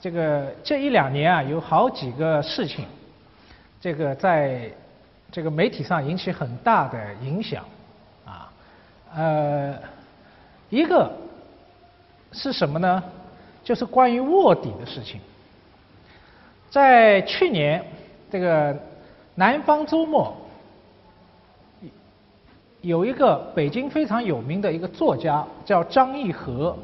这个这一两年啊，有好几个事情，这个在这个媒体上引起很大的影响，啊，呃，一个是什么呢？就是关于卧底的事情。在去年这个南方周末，有一个北京非常有名的一个作家叫张义和。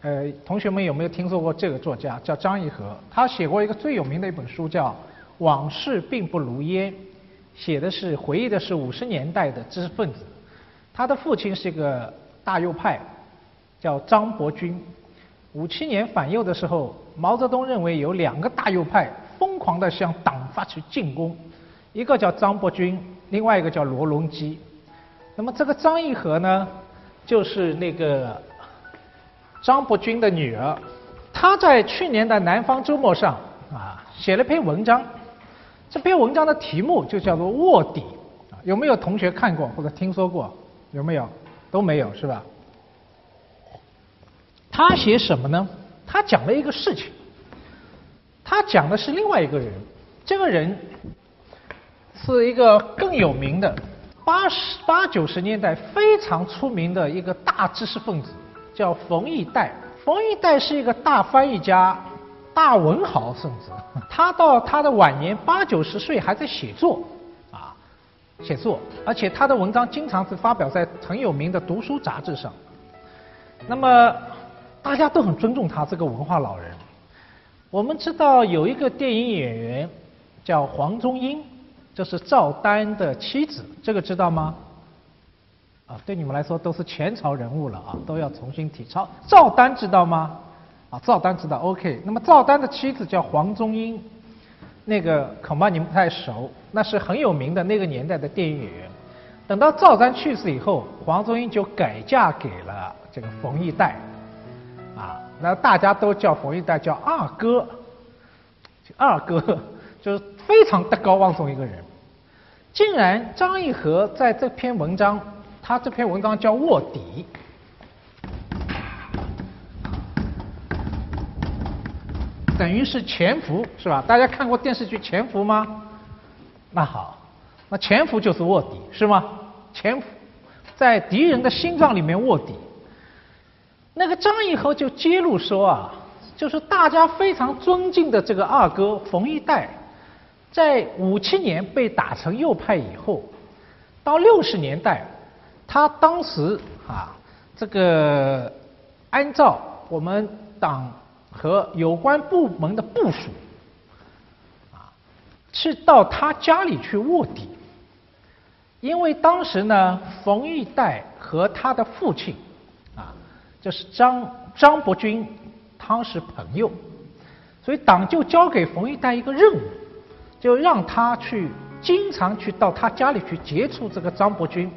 呃，同学们有没有听说过这个作家？叫张义和，他写过一个最有名的一本书，叫《往事并不如烟》，写的是回忆的是五十年代的知识分子。他的父亲是一个大右派，叫张伯钧。五七年反右的时候，毛泽东认为有两个大右派疯狂地向党发起进攻，一个叫张伯钧，另外一个叫罗隆基。那么这个张义和呢，就是那个。张伯钧的女儿，她在去年的《南方周末》上啊写了篇文章，这篇文章的题目就叫做《卧底》，有没有同学看过或者听说过？有没有？都没有是吧？他写什么呢？他讲了一个事情，他讲的是另外一个人，这个人是一个更有名的八十八九十年代非常出名的一个大知识分子。叫冯玉带，冯玉带是一个大翻译家、大文豪，甚至他到他的晚年八九十岁还在写作，啊，写作，而且他的文章经常是发表在很有名的读书杂志上。那么大家都很尊重他这个文化老人。我们知道有一个电影演员叫黄宗英，这是赵丹的妻子，这个知道吗？啊，对你们来说都是前朝人物了啊，都要重新提。赵赵丹知道吗？啊，赵丹知道。OK，那么赵丹的妻子叫黄宗英，那个恐怕你们不太熟，那是很有名的那个年代的电影演员。等到赵丹去世以后，黄宗英就改嫁给了这个冯玉带，啊，那大家都叫冯玉带叫二哥，二哥就是非常德高望重一个人。竟然张义和在这篇文章。他这篇文章叫卧底，等于是潜伏，是吧？大家看过电视剧《潜伏》吗？那好，那潜伏就是卧底，是吗？潜伏在敌人的心脏里面卧底。那个张义和就揭露说啊，就是大家非常尊敬的这个二哥冯一代，在五七年被打成右派以后，到六十年代。他当时啊，这个按照我们党和有关部门的部署，啊，去到他家里去卧底，因为当时呢，冯玉带和他的父亲啊，就是张张伯钧，他是朋友，所以党就交给冯玉带一个任务，就让他去经常去到他家里去接触这个张伯钧。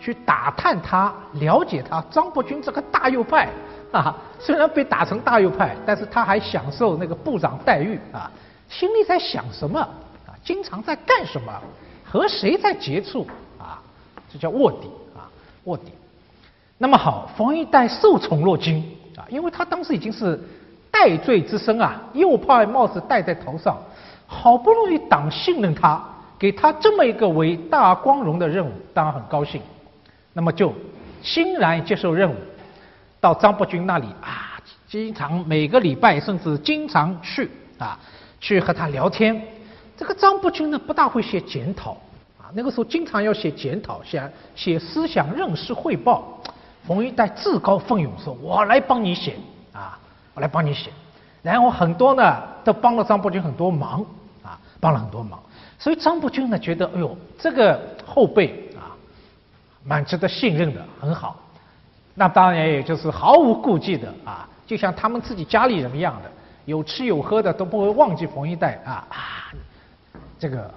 去打探他，了解他。张伯钧这个大右派 啊，虽然被打成大右派，但是他还享受那个部长待遇啊。心里在想什么啊？经常在干什么？和谁在接触啊？这叫卧底啊，卧底。那么好，冯玉带受宠若惊啊，因为他当时已经是戴罪之身啊，右派帽子戴在头上，好不容易党信任他，给他这么一个伟大光荣的任务，当然很高兴。那么就欣然接受任务，到张伯钧那里啊，经常每个礼拜甚至经常去啊，去和他聊天。这个张伯钧呢不大会写检讨啊，那个时候经常要写检讨，写写思想认识汇报。冯玉带自告奋勇说：“我来帮你写啊，我来帮你写。”然后很多呢都帮了张伯钧很多忙啊，帮了很多忙。所以张伯钧呢觉得，哎呦，这个后辈。蛮值得信任的，很好。那当然也就是毫无顾忌的啊，就像他们自己家里人一样的，有吃有喝的都不会忘记冯一代啊啊，这个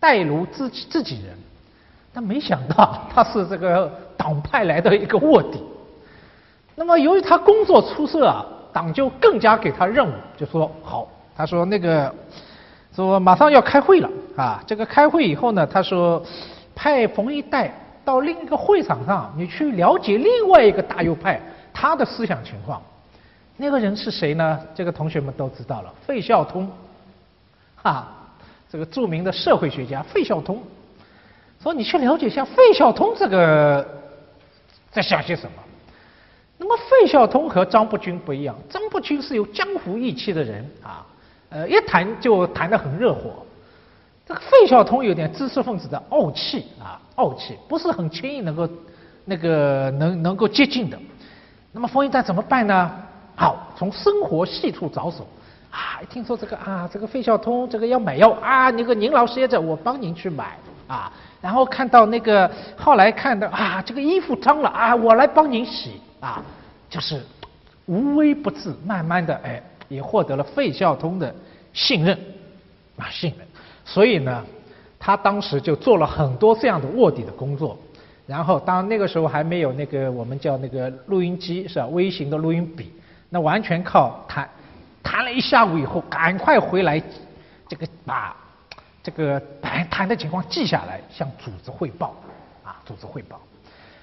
待如自己自己人。但没想到他是这个党派来的一个卧底。那么由于他工作出色啊，党就更加给他任务，就说好，他说那个说马上要开会了啊，这个开会以后呢，他说派冯一代。到另一个会场上，你去了解另外一个大右派他的思想情况。那个人是谁呢？这个同学们都知道了，费孝通，哈，这个著名的社会学家费孝通。说你去了解一下费孝通这个在想些什么。那么费孝通和张伯钧不一样，张伯钧是有江湖义气的人啊，呃，一谈就谈得很热火。这个费孝通有点知识分子的傲气啊，傲气不是很轻易能够那个能能够接近的。那么冯一丹怎么办呢？好，从生活细处着手，啊，一听说这个啊，这个费孝通这个要买药啊，那个您老歇着，我帮您去买啊。然后看到那个后来看到啊，这个衣服脏了啊，我来帮您洗啊，就是无微不至，慢慢的哎，也获得了费孝通的信任啊，信任。所以呢，他当时就做了很多这样的卧底的工作。然后当那个时候还没有那个我们叫那个录音机是吧，微型的录音笔。那完全靠谈，谈了一下午以后，赶快回来，这个把这个谈谈的情况记下来，向组织汇报，啊，组织汇报。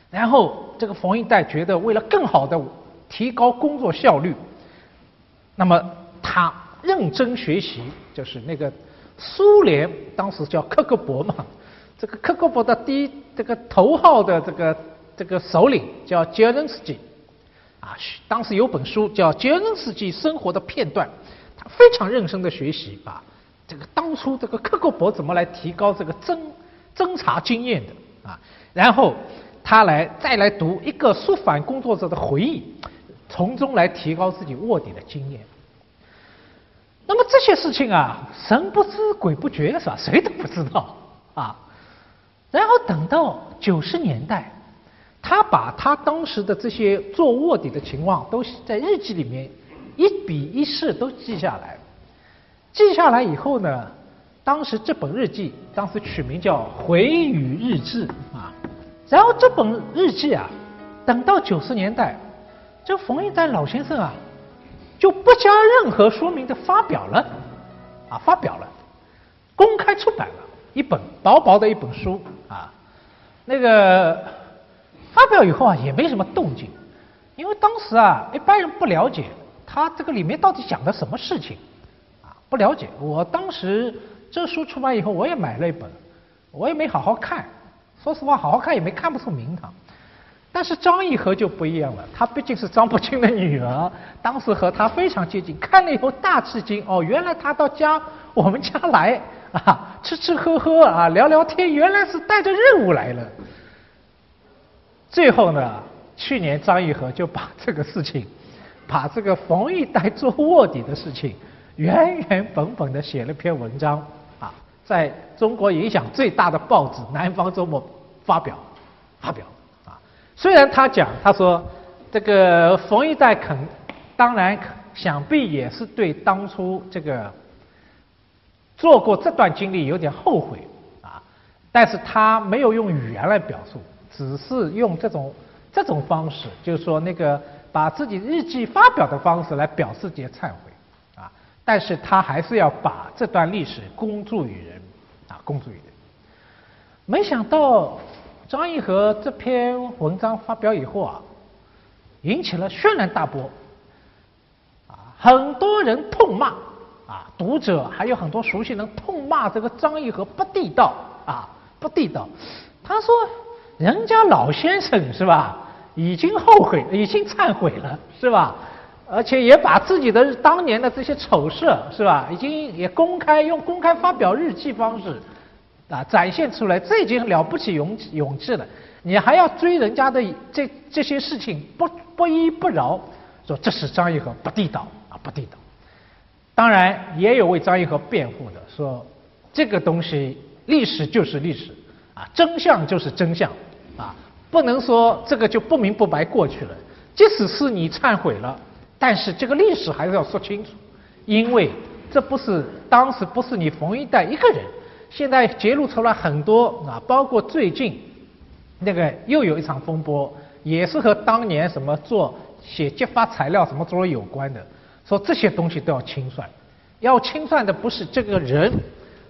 然后这个冯一代觉得，为了更好的提高工作效率，那么他认真学习，就是那个苏联当时叫克格勃嘛，这个克格勃的第一这个头号的这个这个首领叫杰伦斯基。啊，当时有本书叫《杰伦斯基生活的片段》，他非常认真的学习啊，这个当初这个克格勃怎么来提高这个侦侦查经验的啊，然后他来再来读一个肃反工作者的回忆，从中来提高自己卧底的经验。那么这些事情啊，神不知鬼不觉的是吧？谁都不知道啊。然后等到九十年代。他把他当时的这些做卧底的情况都在日记里面一笔一式都记下来，记下来以后呢，当时这本日记当时取名叫《回语日志》啊，然后这本日记啊，等到九十年代，这冯一丹老先生啊，就不加任何说明的发表了，啊，发表了，公开出版了一本薄薄的一本书啊，那个。发表以后啊，也没什么动静，因为当时啊，一般人不了解他这个里面到底讲的什么事情，啊，不了解。我当时这书出版以后，我也买了一本，我也没好好看。说实话，好好看也没看不出名堂。但是张义和就不一样了，他毕竟是张伯钧的女儿，当时和他非常接近，看了以后大吃惊。哦，原来他到家我们家来啊，吃吃喝喝啊，聊聊天，原来是带着任务来了。最后呢，去年张义和就把这个事情，把这个冯玉带做卧底的事情，原原本本的写了篇文章啊，在中国影响最大的报纸《南方周末》发表，发表。虽然他讲，他说这个冯玉带肯，当然想必也是对当初这个做过这段经历有点后悔啊，但是他没有用语言来表述。只是用这种这种方式，就是说那个把自己日记发表的方式来表示这些忏悔啊，但是他还是要把这段历史公诸于人啊，公诸于人。没想到张毅和这篇文章发表以后啊，引起了轩然大波啊，很多人痛骂啊，读者还有很多熟悉人痛骂这个张毅和不地道啊，不地道。他说。人家老先生是吧，已经后悔，已经忏悔了是吧？而且也把自己的当年的这些丑事是吧，已经也公开用公开发表日记方式啊展现出来，这已经了不起勇勇气了。你还要追人家的这这些事情不不依不饶，说这是张义和不地道啊不地道。当然也有为张义和辩护的，说这个东西历史就是历史啊，真相就是真相。啊，不能说这个就不明不白过去了。即使是你忏悔了，但是这个历史还是要说清楚，因为这不是当时不是你冯一代一个人，现在揭露出来很多啊，包括最近那个又有一场风波，也是和当年什么做写揭发材料什么做有关的，说这些东西都要清算，要清算的不是这个人，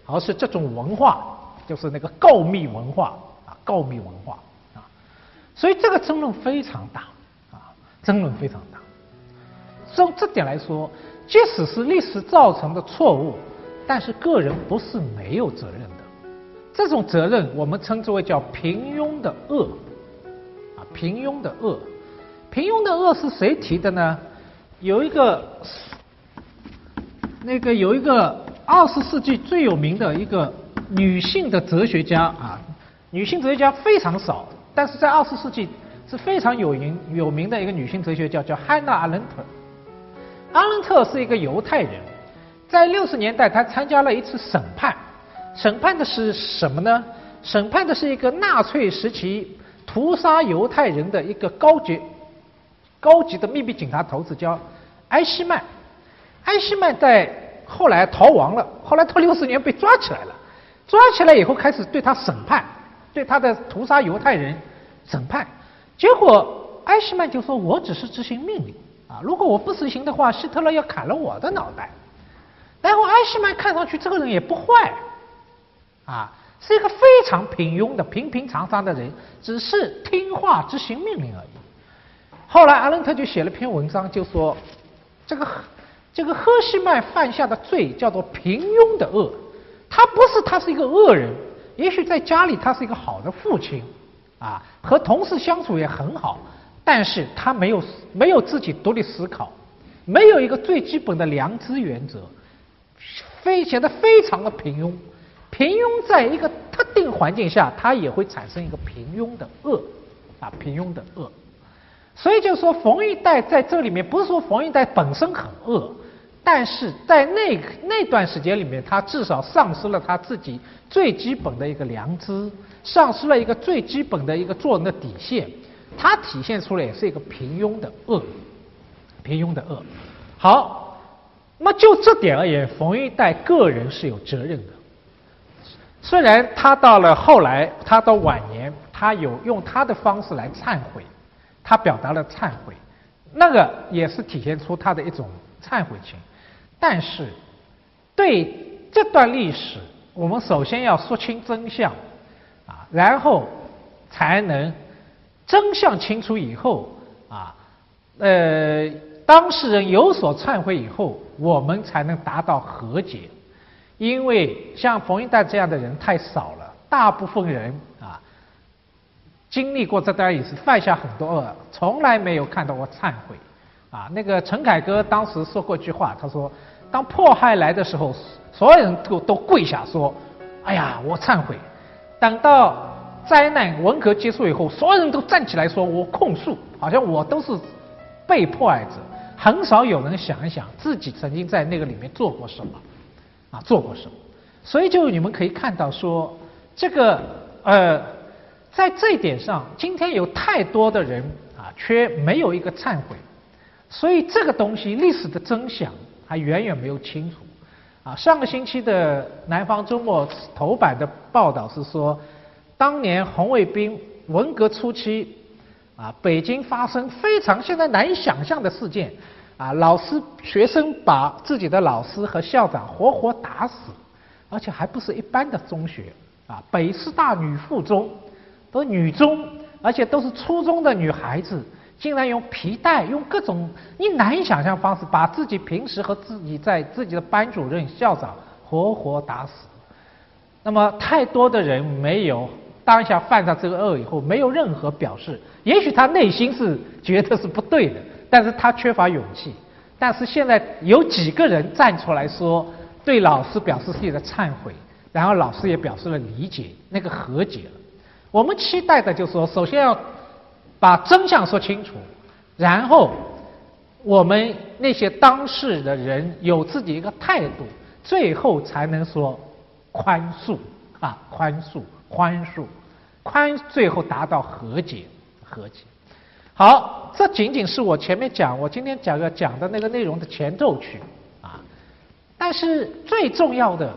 而是这种文化，就是那个告密文化啊，告密文化啊。所以这个争论非常大，啊，争论非常大。从这点来说，即使是历史造成的错误，但是个人不是没有责任的。这种责任我们称之为叫平庸的恶，啊，平庸的恶，平庸的恶是谁提的呢？有一个，那个有一个二十世纪最有名的一个女性的哲学家啊，女性哲学家非常少，但是在二十世纪是非常有名有名的一个女性哲学家，叫汉娜·阿伦特。阿伦特是一个犹太人，在六十年代他参加了一次审判，审判的是什么呢？审判的是一个纳粹时期屠杀犹太人的一个高级高级的秘密警察头子，叫埃希曼。埃希曼在后来逃亡了，后来他六十年被抓起来了，抓起来以后开始对他审判，对他的屠杀犹太人审判，结果埃希曼就说：“我只是执行命令。”啊，如果我不执行的话，希特勒要砍了我的脑袋。然后埃希曼看上去这个人也不坏，啊，是一个非常平庸的平平常常的人，只是听话执行命令而已。后来阿伦特就写了篇文章，就说这个这个赫希曼犯下的罪叫做平庸的恶。他不是他是一个恶人，也许在家里他是一个好的父亲，啊，和同事相处也很好。但是他没有没有自己独立思考，没有一个最基本的良知原则，非显得非常的平庸。平庸在一个特定环境下，它也会产生一个平庸的恶，啊，平庸的恶。所以就是说冯玉带在这里面，不是说冯玉带本身很恶，但是在那那段时间里面，他至少丧失了他自己最基本的一个良知，丧失了一个最基本的一个做人的底线。他体现出来也是一个平庸的恶，平庸的恶。好，那么就这点而言，冯玉带个人是有责任的。虽然他到了后来，他到晚年，他有用他的方式来忏悔，他表达了忏悔，那个也是体现出他的一种忏悔情。但是，对这段历史，我们首先要说清真相，啊，然后才能。真相清楚以后，啊，呃，当事人有所忏悔以后，我们才能达到和解。因为像冯玉带这样的人太少了，大部分人啊，经历过这段也是，犯下很多恶，从来没有看到过忏悔。啊，那个陈凯歌当时说过一句话，他说：“当迫害来的时候，所有人都都跪下说，哎呀，我忏悔。等到。”灾难文革结束以后，所有人都站起来说：“我控诉，好像我都是被迫害者。”很少有人想一想自己曾经在那个里面做过什么，啊，做过什么。所以，就你们可以看到说，这个呃，在这一点上，今天有太多的人啊，却没有一个忏悔。所以，这个东西历史的真相还远远没有清楚。啊，上个星期的《南方周末》头版的报道是说。当年红卫兵文革初期，啊，北京发生非常现在难以想象的事件，啊，老师学生把自己的老师和校长活活打死，而且还不是一般的中学，啊，北师大女附中，都女中，而且都是初中的女孩子，竟然用皮带，用各种你难以想象方式，把自己平时和自己在自己的班主任、校长活活打死。那么太多的人没有。当下犯下这个恶以后，没有任何表示。也许他内心是觉得是不对的，但是他缺乏勇气。但是现在有几个人站出来说，对老师表示自己的忏悔，然后老师也表示了理解，那个和解了。我们期待的就是说，首先要把真相说清楚，然后我们那些当事的人有自己一个态度，最后才能说宽恕啊，宽恕。宽恕，宽，最后达到和解，和解。好，这仅仅是我前面讲，我今天讲要讲的那个内容的前奏曲啊。但是最重要的，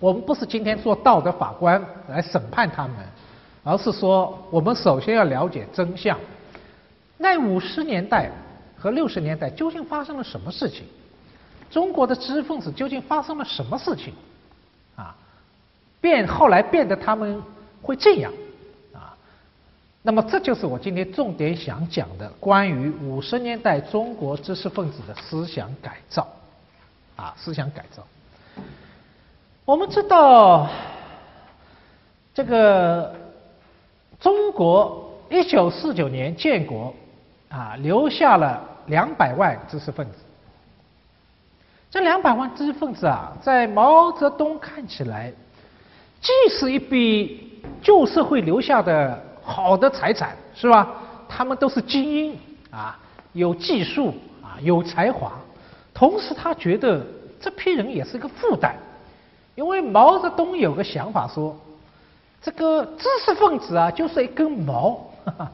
我们不是今天做道德法官来审判他们，而是说我们首先要了解真相。那五十年代和六十年代究竟发生了什么事情？中国的知识分子究竟发生了什么事情？啊变后来变得他们会这样，那么这就是我今天重点想讲的关于五十年代中国知识分子的思想改造，啊，思想改造。我们知道，这个中国一九四九年建国，啊，留下了两百万知识分子。这两百万知识分子啊，在毛泽东看起来，既是一笔旧社会留下的。好的财产是吧？他们都是精英啊，有技术啊，有才华。同时，他觉得这批人也是一个负担，因为毛泽东有个想法说，这个知识分子啊就是一根毛。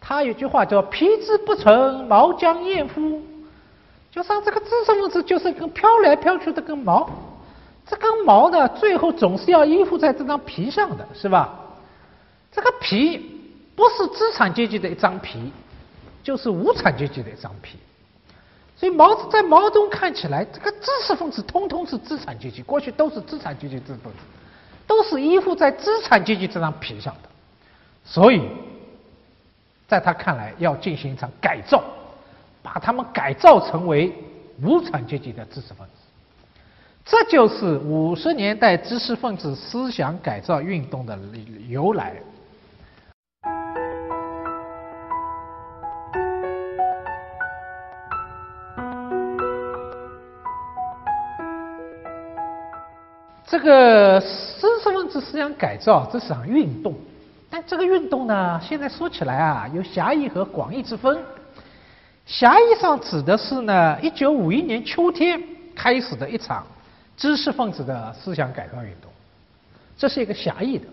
他有句话叫“皮之不存，毛将焉乎”，就说这个知识分子就是一根飘来飘去的根毛。这根毛呢，最后总是要依附在这张皮上的，是吧？这个皮不是资产阶级的一张皮，就是无产阶级的一张皮。所以毛在毛泽东看起来，这个知识分子通通是资产阶级，过去都是资产阶级知识分子，都是依附在资产阶级这张皮上的。所以，在他看来，要进行一场改造，把他们改造成为无产阶级的知识分子。这就是五十年代知识分子思想改造运动的由来。这个知识分子思想改造这是场运动，但这个运动呢，现在说起来啊，有狭义和广义之分。狭义上指的是呢，一九五一年秋天开始的一场知识分子的思想改造运动，这是一个狭义的。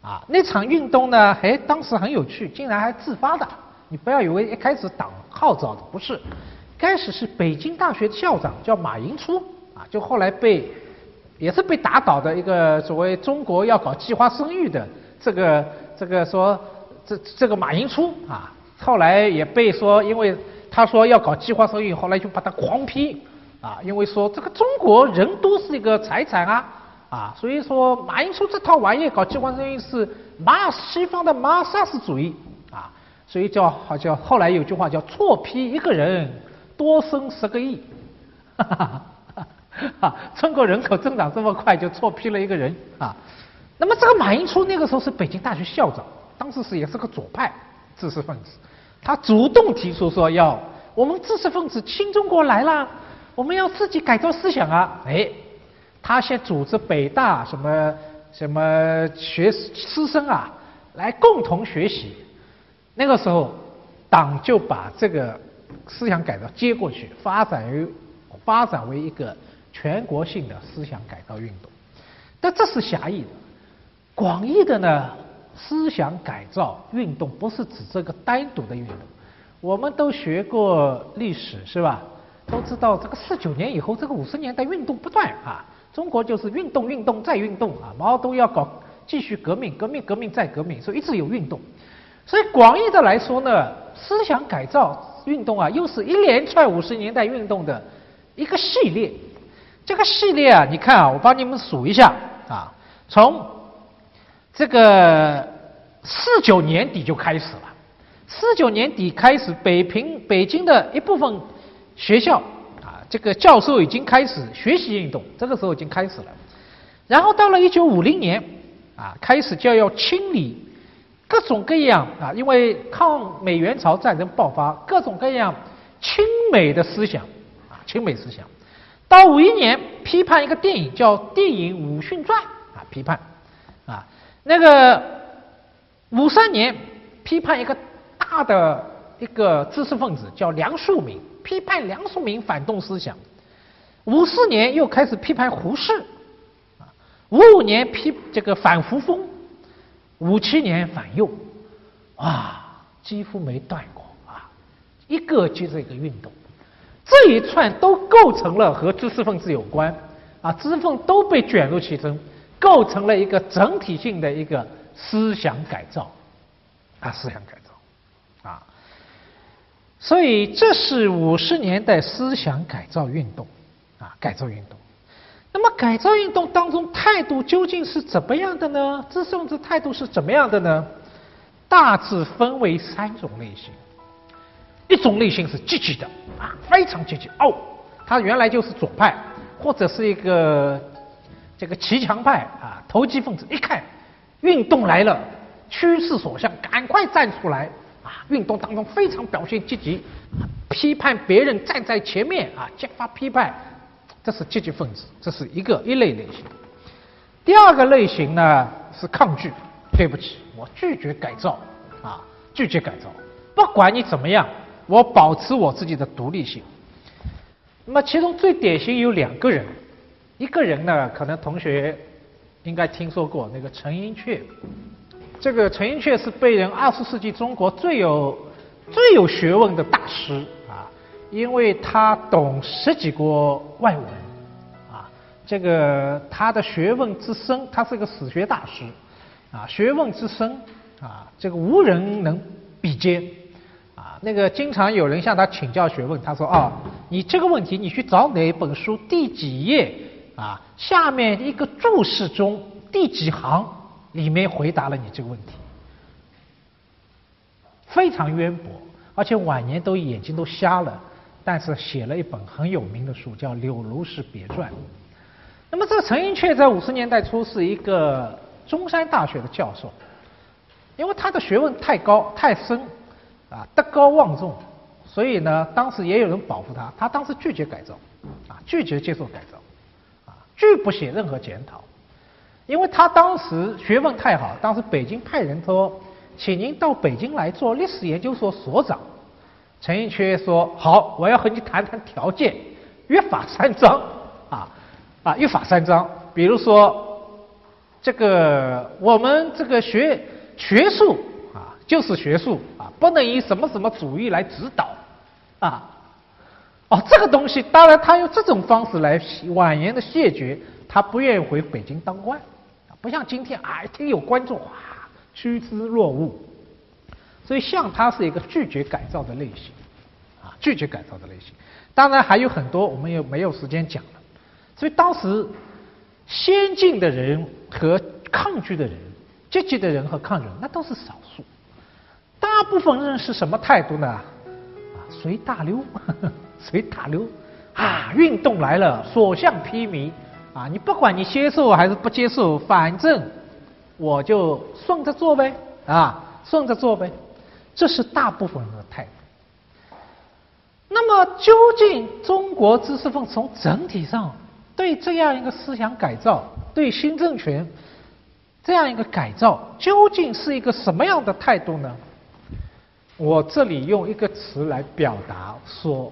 啊，那场运动呢，还当时很有趣，竟然还自发的。你不要以为一开始党号召的，不是，开始是北京大学校长叫马寅初啊，就后来被。也是被打倒的一个所谓中国要搞计划生育的这个这个说这这个马寅初啊，后来也被说，因为他说要搞计划生育，后来就把他狂批啊，因为说这个中国人多是一个财产啊啊，所以说马寅初这套玩意搞计划生育是马西方的马萨斯主义啊，所以叫好叫后来有句话叫错批一个人多生十个亿。哈哈哈。啊，中国人口增长这么快，就错批了一个人啊。那么这个马寅初那个时候是北京大学校长，当时是也是个左派知识分子，他主动提出说要我们知识分子新中国来了，我们要自己改造思想啊。哎，他先组织北大什么什么学师生啊来共同学习，那个时候党就把这个思想改造接过去，发展于发展为一个。全国性的思想改造运动，但这是狭义的。广义的呢，思想改造运动不是指这个单独的运动。我们都学过历史是吧？都知道这个四九年以后，这个五十年代运动不断啊，中国就是运动、运动再运动啊，毛泽东要搞继续革命、革命、革命再革命，所以一直有运动。所以广义的来说呢，思想改造运动啊，又是一连串五十年代运动的一个系列。这个系列啊，你看啊，我帮你们数一下啊，从这个四九年底就开始了。四九年底开始，北平、北京的一部分学校啊，这个教授已经开始学习运动，这个时候已经开始了。然后到了一九五零年啊，开始就要清理各种各样啊，因为抗美援朝战争爆发，各种各样亲美的思想啊，亲美思想。到五一年，批判一个电影叫《电影武训传》啊，批判啊，那个五三年批判一个大的一个知识分子叫梁漱溟，批判梁漱溟反动思想。五四年又开始批判胡适啊，五五年批这个反胡风，五七年反右，啊，几乎没断过啊，一个接着一个运动。这一串都构成了和知识分子有关啊，知识分子都被卷入其中，构成了一个整体性的一个思想改造啊，思想改造啊，所以这是五十年代思想改造运动啊，改造运动。那么改造运动当中态度究竟是怎么样的呢？知识分子态度是怎么样的呢？大致分为三种类型。一种类型是积极的啊，非常积极哦，他原来就是左派或者是一个这个骑墙派啊，投机分子，一看运动来了，趋势所向，赶快站出来啊！运动当中非常表现积极，批判别人站在前面啊，揭发批判，这是积极分子，这是一个一类类型。第二个类型呢是抗拒，对不起，我拒绝改造啊，拒绝改造，不管你怎么样。我保持我自己的独立性。那么其中最典型有两个人，一个人呢，可能同学应该听说过那个陈寅恪。这个陈寅恪是被人二十世纪中国最有最有学问的大师啊，因为他懂十几国外文啊，这个他的学问之深，他是个史学大师啊，学问之深啊，这个无人能比肩。那个经常有人向他请教学问，他说：“啊，你这个问题，你去找哪本书第几页啊？下面一个注释中第几行里面回答了你这个问题，非常渊博，而且晚年都眼睛都瞎了，但是写了一本很有名的书，叫《柳如是别传》。那么这个陈寅恪在五十年代初是一个中山大学的教授，因为他的学问太高太深。”啊，德高望重，所以呢，当时也有人保护他。他当时拒绝改造，啊，拒绝接受改造，啊，拒不写任何检讨，因为他当时学问太好。当时北京派人说，请您到北京来做历史研究所所长。陈寅恪说好，我要和你谈谈条件，约法三章，啊啊，约法三章。比如说，这个我们这个学学术啊，就是学术。不能以什么什么主义来指导，啊，哦，这个东西当然他用这种方式来婉言的谢绝，他不愿意回北京当官，不像今天啊，一听有观众哇趋之若鹜，所以像他是一个拒绝改造的类型，啊，拒绝改造的类型，当然还有很多我们也没有时间讲了，所以当时先进的人和抗拒的人，积极的人和抗拒人，那都是少数。大部分人是什么态度呢？啊，随大流，随大流，啊，运动来了，所向披靡，啊，你不管你接受还是不接受，反正我就顺着做呗，啊，顺着做呗，这是大部分人的态度。那么，究竟中国知识分子从整体上对这样一个思想改造，对新政权这样一个改造，究竟是一个什么样的态度呢？我这里用一个词来表达，说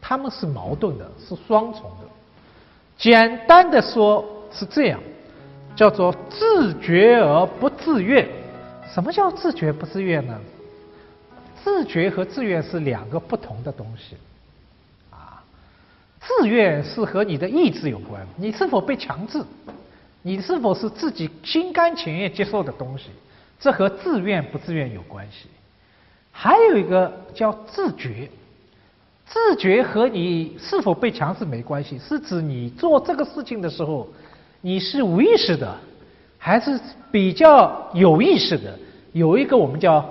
他们是矛盾的，是双重的。简单的说是这样，叫做自觉而不自愿。什么叫自觉不自愿呢？自觉和自愿是两个不同的东西。啊，自愿是和你的意志有关，你是否被强制，你是否是自己心甘情愿接受的东西，这和自愿不自愿有关系。还有一个叫自觉，自觉和你是否被强制没关系，是指你做这个事情的时候，你是无意识的，还是比较有意识的，有一个我们叫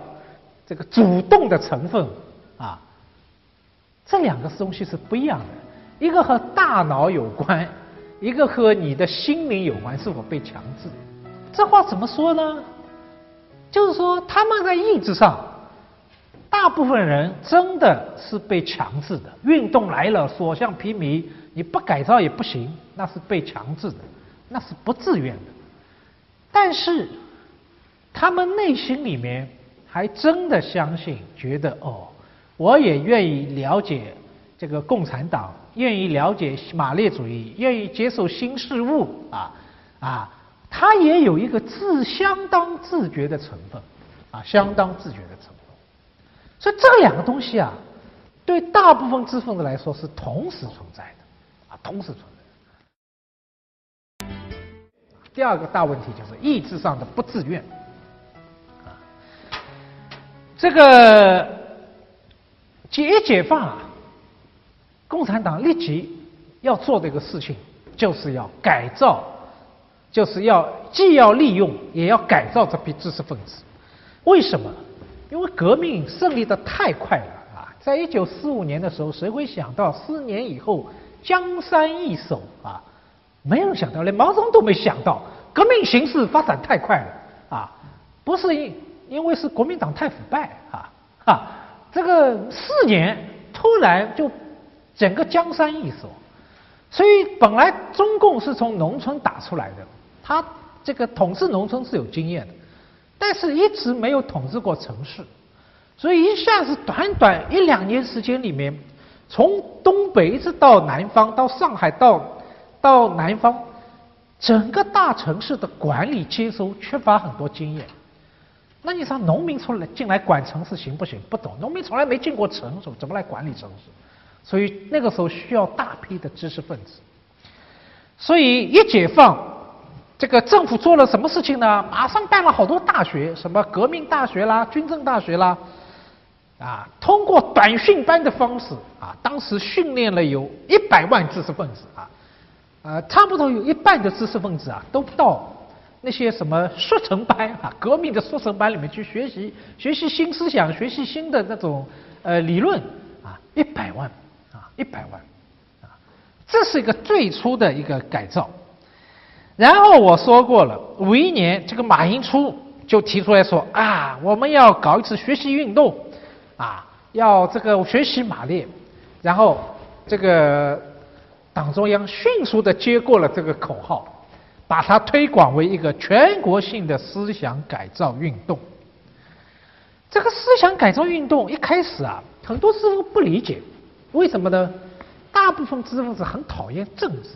这个主动的成分啊。这两个东西是不一样的，一个和大脑有关，一个和你的心灵有关，是否被强制？这话怎么说呢？就是说他们在意志上。大部分人真的是被强制的，运动来了，所向披靡，你不改造也不行，那是被强制的，那是不自愿的。但是，他们内心里面还真的相信，觉得哦，我也愿意了解这个共产党，愿意了解马列主义，愿意接受新事物啊啊，他也有一个自相当自觉的成分啊，相当自觉的成分。所以这两个东西啊，对大部分知识分子来说是同时存在的，啊，同时存在。第二个大问题就是意志上的不自愿，啊，这个解解放啊，共产党立即要做的一个事情，就是要改造，就是要既要利用，也要改造这批知识分子。为什么？因为革命胜利的太快了啊！在一九四五年的时候，谁会想到四年以后江山易手啊？没人想到，连毛泽东都没想到，革命形势发展太快了啊！不是因因为是国民党太腐败啊啊！这个四年突然就整个江山易手，所以本来中共是从农村打出来的，他这个统治农村是有经验的。但是一直没有统治过城市，所以一下子短短一两年时间里面，从东北一直到南方，到上海，到到南方，整个大城市的管理接收缺乏很多经验。那你说农民出来进来管城市行不行？不懂，农民从来没进过城，怎么来管理城市？所以那个时候需要大批的知识分子。所以一解放。这个政府做了什么事情呢？马上办了好多大学，什么革命大学啦、军政大学啦，啊，通过短训班的方式啊，当时训练了有一百万知识分子啊，呃，差不多有一半的知识分子啊，都到那些什么速成班啊、革命的速成班里面去学习，学习新思想，学习新的那种呃理论啊，一百万啊，一百万啊，这是一个最初的一个改造。然后我说过了，五一年这个马寅初就提出来说啊，我们要搞一次学习运动，啊，要这个学习马列，然后这个党中央迅速的接过了这个口号，把它推广为一个全国性的思想改造运动。这个思想改造运动一开始啊，很多师傅不理解，为什么呢？大部分知识分子很讨厌政治。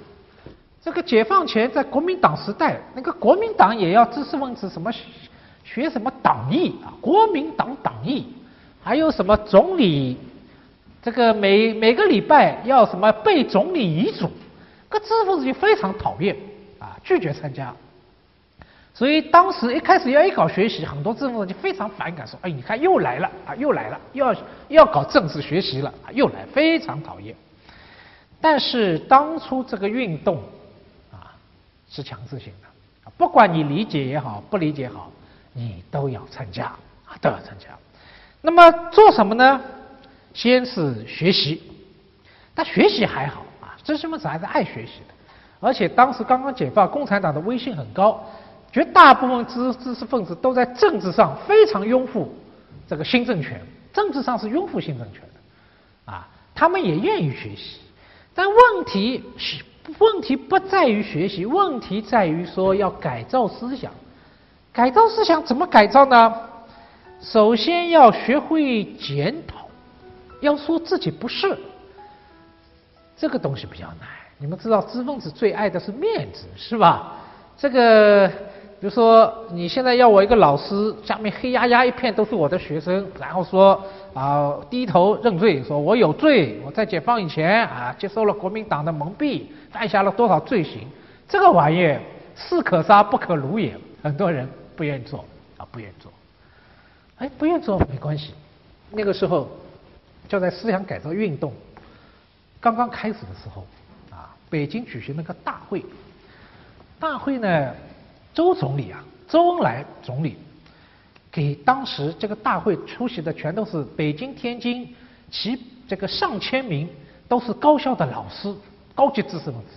这个解放前，在国民党时代，那个国民党也要知识分子什么学什么党义啊，国民党党义，还有什么总理，这个每每个礼拜要什么背总理遗嘱，个知识分子就非常讨厌啊，拒绝参加。所以当时一开始要一搞学习，很多知识分子就非常反感，说：“哎，你看又来了啊，又来了，要要搞政治学习了，又来，非常讨厌。”但是当初这个运动。是强制性的，不管你理解也好，不理解好，你都要参加啊，都要参加。那么做什么呢？先是学习，但学习还好啊，知识分子还是爱学习的。而且当时刚刚解放，共产党的威信很高，绝大部分知知识分子都在政治上非常拥护这个新政权，政治上是拥护新政权的啊，他们也愿意学习，但问题是。问题不在于学习，问题在于说要改造思想。改造思想怎么改造呢？首先要学会检讨，要说自己不是。这个东西比较难。你们知道，知识分子最爱的是面子，是吧？这个。就说你现在要我一个老师，下面黑压压一片都是我的学生，然后说啊低头认罪，说我有罪，我在解放以前啊接受了国民党的蒙蔽，犯下了多少罪行，这个玩意士可杀不可辱也，很多人不愿意做。啊不愿意做，哎不愿意做没关系，那个时候就在思想改造运动刚刚开始的时候啊，北京举行了个大会，大会呢。周总理啊，周恩来总理给当时这个大会出席的全都是北京、天津，其这个上千名都是高校的老师、高级知识分子。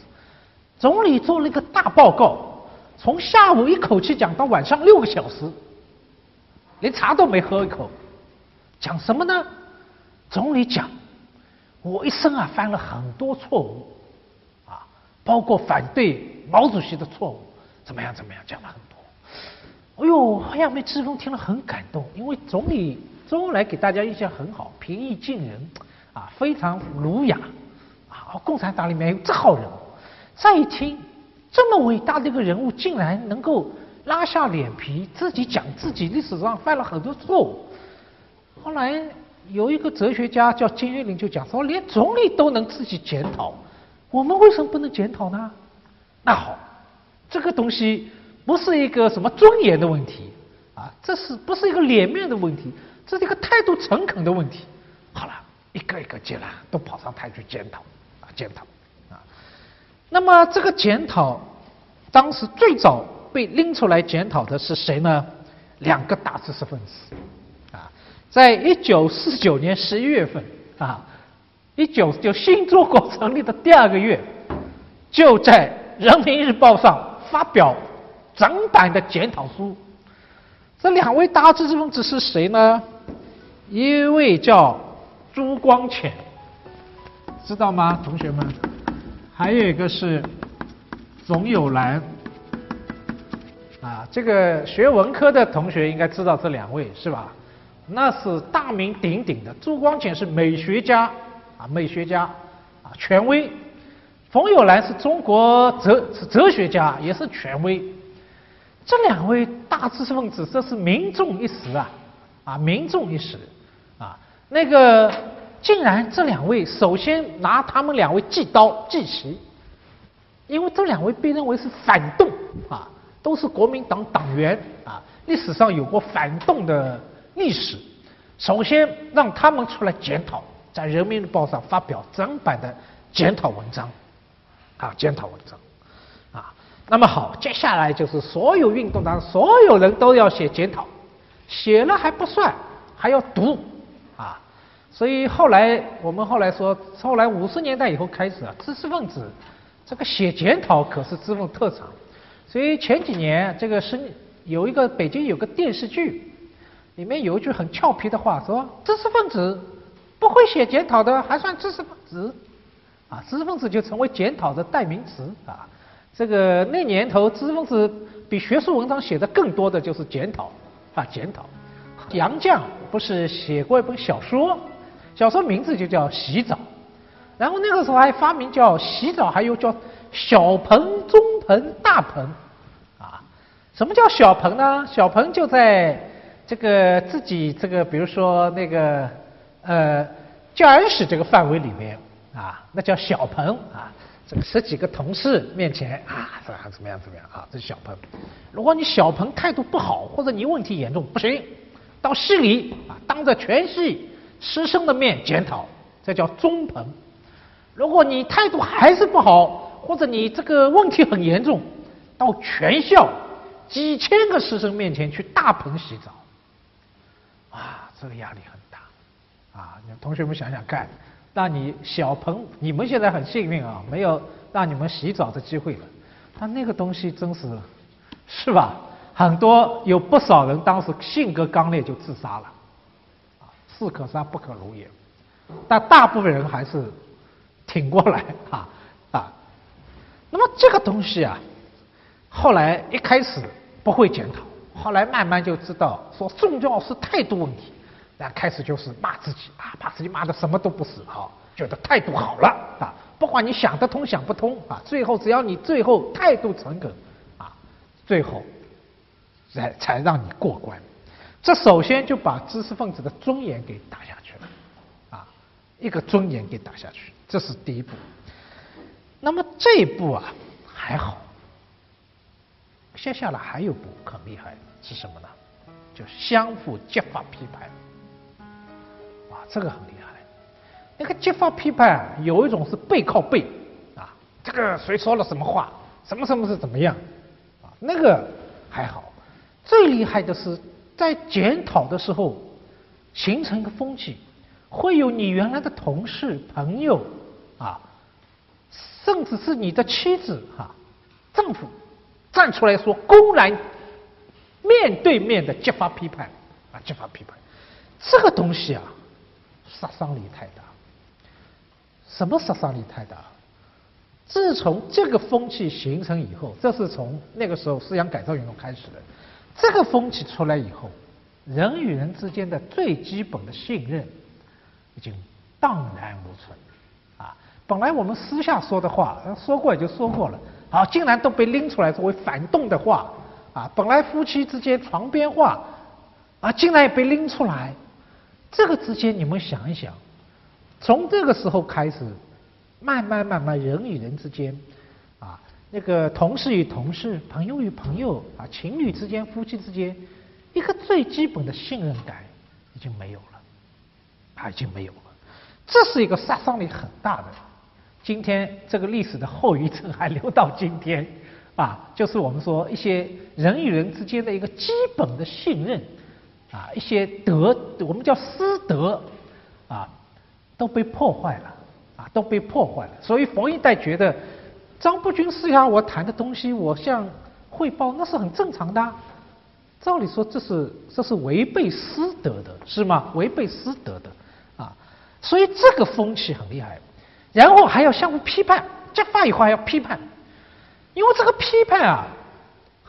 总理做了一个大报告，从下午一口气讲到晚上六个小时，连茶都没喝一口。讲什么呢？总理讲，我一生啊犯了很多错误，啊，包括反对毛主席的错误。怎么样？怎么样？讲了很多。哎呦，杨梅之风听了很感动，因为总理周恩来给大家印象很好，平易近人，啊，非常儒雅，啊，共产党里面有这号人物。再一听，这么伟大的一个人物，竟然能够拉下脸皮，自己讲自己历史上犯了很多错误。后来有一个哲学家叫金岳霖，就讲说，连总理都能自己检讨，我们为什么不能检讨呢？那好。这个东西不是一个什么尊严的问题啊，这是不是一个脸面的问题？这是一个态度诚恳的问题。好了，一个一个接了，都跑上台去检讨啊，检讨啊。那么这个检讨，当时最早被拎出来检讨的是谁呢？两个大知识分子，啊，在一九四九年十一月份啊，一九就新中国成立的第二个月，就在《人民日报》上发表整版的检讨书。这两位大知识分子是谁呢？一位叫朱光潜，知道吗，同学们？还有一个是冯友兰。啊，这个学文科的同学应该知道这两位是吧？那是大名鼎鼎的。朱光潜是美学家，啊，美学家，啊，权威；冯友兰是中国哲哲学家，也是权威。这两位大知识分子，这是名重一时啊，啊，名重一时，啊，那个竟然这两位首先拿他们两位祭刀祭旗，因为这两位被认为是反动啊。都是国民党党员啊，历史上有过反动的历史。首先让他们出来检讨，在《人民日报》上发表整版的检讨文章，啊，检讨文章，啊，那么好，接下来就是所有运动当中所有人都要写检讨，写了还不算，还要读，啊，所以后来我们后来说，后来五十年代以后开始啊，知识分子这个写检讨可是知识特长。所以前几年，这个是有一个北京有个电视剧，里面有一句很俏皮的话，说知识分子不会写检讨的还算知识分子，啊，知识分子就成为检讨的代名词啊。这个那年头，知识分子比学术文章写的更多的就是检讨啊，检讨。杨绛不是写过一本小说，小说名字就叫《洗澡》，然后那个时候还发明叫洗澡，还有叫小盆、中盆、大盆。啊什么叫小盆呢？小盆就在这个自己这个，比如说那个呃教研室这个范围里面啊，那叫小盆啊。这个十几个同事面前啊，怎么样怎么样怎么样啊？这是小盆。如果你小盆态度不好，或者你问题严重，不行，到系里啊，当着全系师生的面检讨，这叫中盆。如果你态度还是不好，或者你这个问题很严重，到全校。几千个师生面前去大盆洗澡，啊，这个压力很大，啊，同学们想想看，那你小盆，你们现在很幸运啊，没有让你们洗澡的机会了，但那个东西真是，是吧？很多有不少人当时性格刚烈就自杀了，啊，士可杀不可辱也，但大部分人还是挺过来，啊啊，那么这个东西啊。后来一开始不会检讨，后来慢慢就知道说重要是态度问题，那开始就是骂自己啊，把自己骂的什么都不是啊，觉得态度好了啊，不管你想得通想不通啊，最后只要你最后态度诚恳啊，最后才才让你过关。这首先就把知识分子的尊严给打下去了啊，一个尊严给打下去，这是第一步。那么这一步啊还好。接下来还有步很厉害是什么呢？就相互揭发批判。这个很厉害。那个揭发批判有一种是背靠背啊，这个谁说了什么话，什么什么是怎么样啊？那个还好。最厉害的是在检讨的时候形成一个风气，会有你原来的同事、朋友啊，甚至是你的妻子哈、丈夫。站出来说，公然面对面的揭发批判啊，揭发批判，这个东西啊，杀伤力太大。什么杀伤力太大？自从这个风气形成以后，这是从那个时候思想改造运动开始的。这个风气出来以后，人与人之间的最基本的信任已经荡然无存啊。本来我们私下说的话，说过也就说过了。好，竟然都被拎出来作为反动的话，啊，本来夫妻之间床边话，啊，竟然也被拎出来，这个之间你们想一想，从这个时候开始，慢慢慢慢人与人之间，啊，那个同事与同事、朋友与朋友啊，情侣之间、夫妻之间，一个最基本的信任感已经没有了，啊，已经没有了，这是一个杀伤力很大的。今天这个历史的后遗症还留到今天，啊，就是我们说一些人与人之间的一个基本的信任，啊，一些德，我们叫师德，啊，都被破坏了，啊，都被破坏了。所以冯一代觉得张步军私下我谈的东西，我向汇报，那是很正常的。照理说，这是这是违背师德的，是吗？违背师德的，啊，所以这个风气很厉害。然后还要相互批判，揭发以后还要批判。因为这个批判啊，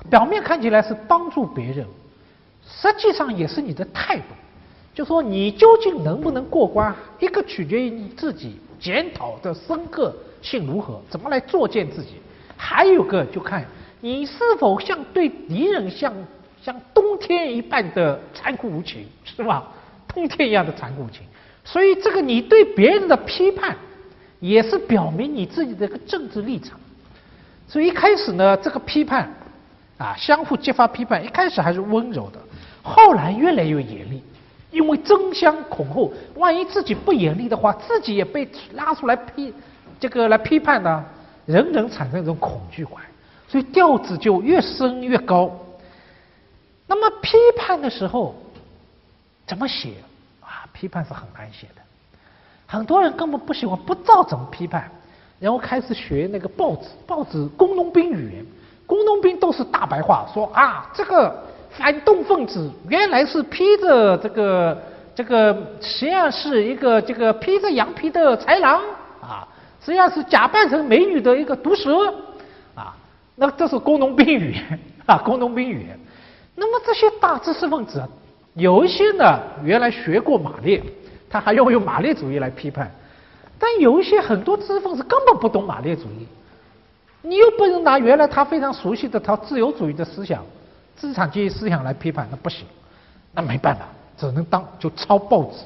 表面看起来是帮助别人，实际上也是你的态度。就说你究竟能不能过关，一个取决于你自己检讨的深刻性如何，怎么来作践自己；还有个就看你是否像对敌人像像冬天一般的残酷无情，是吧？冬天一样的残酷无情。所以这个你对别人的批判，也是表明你自己的一个政治立场。所以一开始呢，这个批判，啊，相互激发批判，一开始还是温柔的，后来越来越严厉，因为争相恐后，万一自己不严厉的话，自己也被拉出来批，这个来批判呢，人人产生一种恐惧感，所以调子就越升越高。那么批判的时候怎么写啊？批判是很难写的，很多人根本不喜欢，不知道怎么批判。然后开始学那个报纸，报纸工农兵语言，工农兵都是大白话，说啊，这个反动分子原来是披着这个这个，实际上是一个这个披着羊皮的豺狼啊，实际上是假扮成美女的一个毒蛇啊，那这是工农兵语言 啊，工农兵语言。那么这些大知识分子，有一些呢原来学过马列，他还要用马列主义来批判。但有一些很多知识分子根本不懂马列主义，你又不能拿原来他非常熟悉的他自由主义的思想、资产阶级思想来批判，那不行，那没办法，只能当就抄报纸，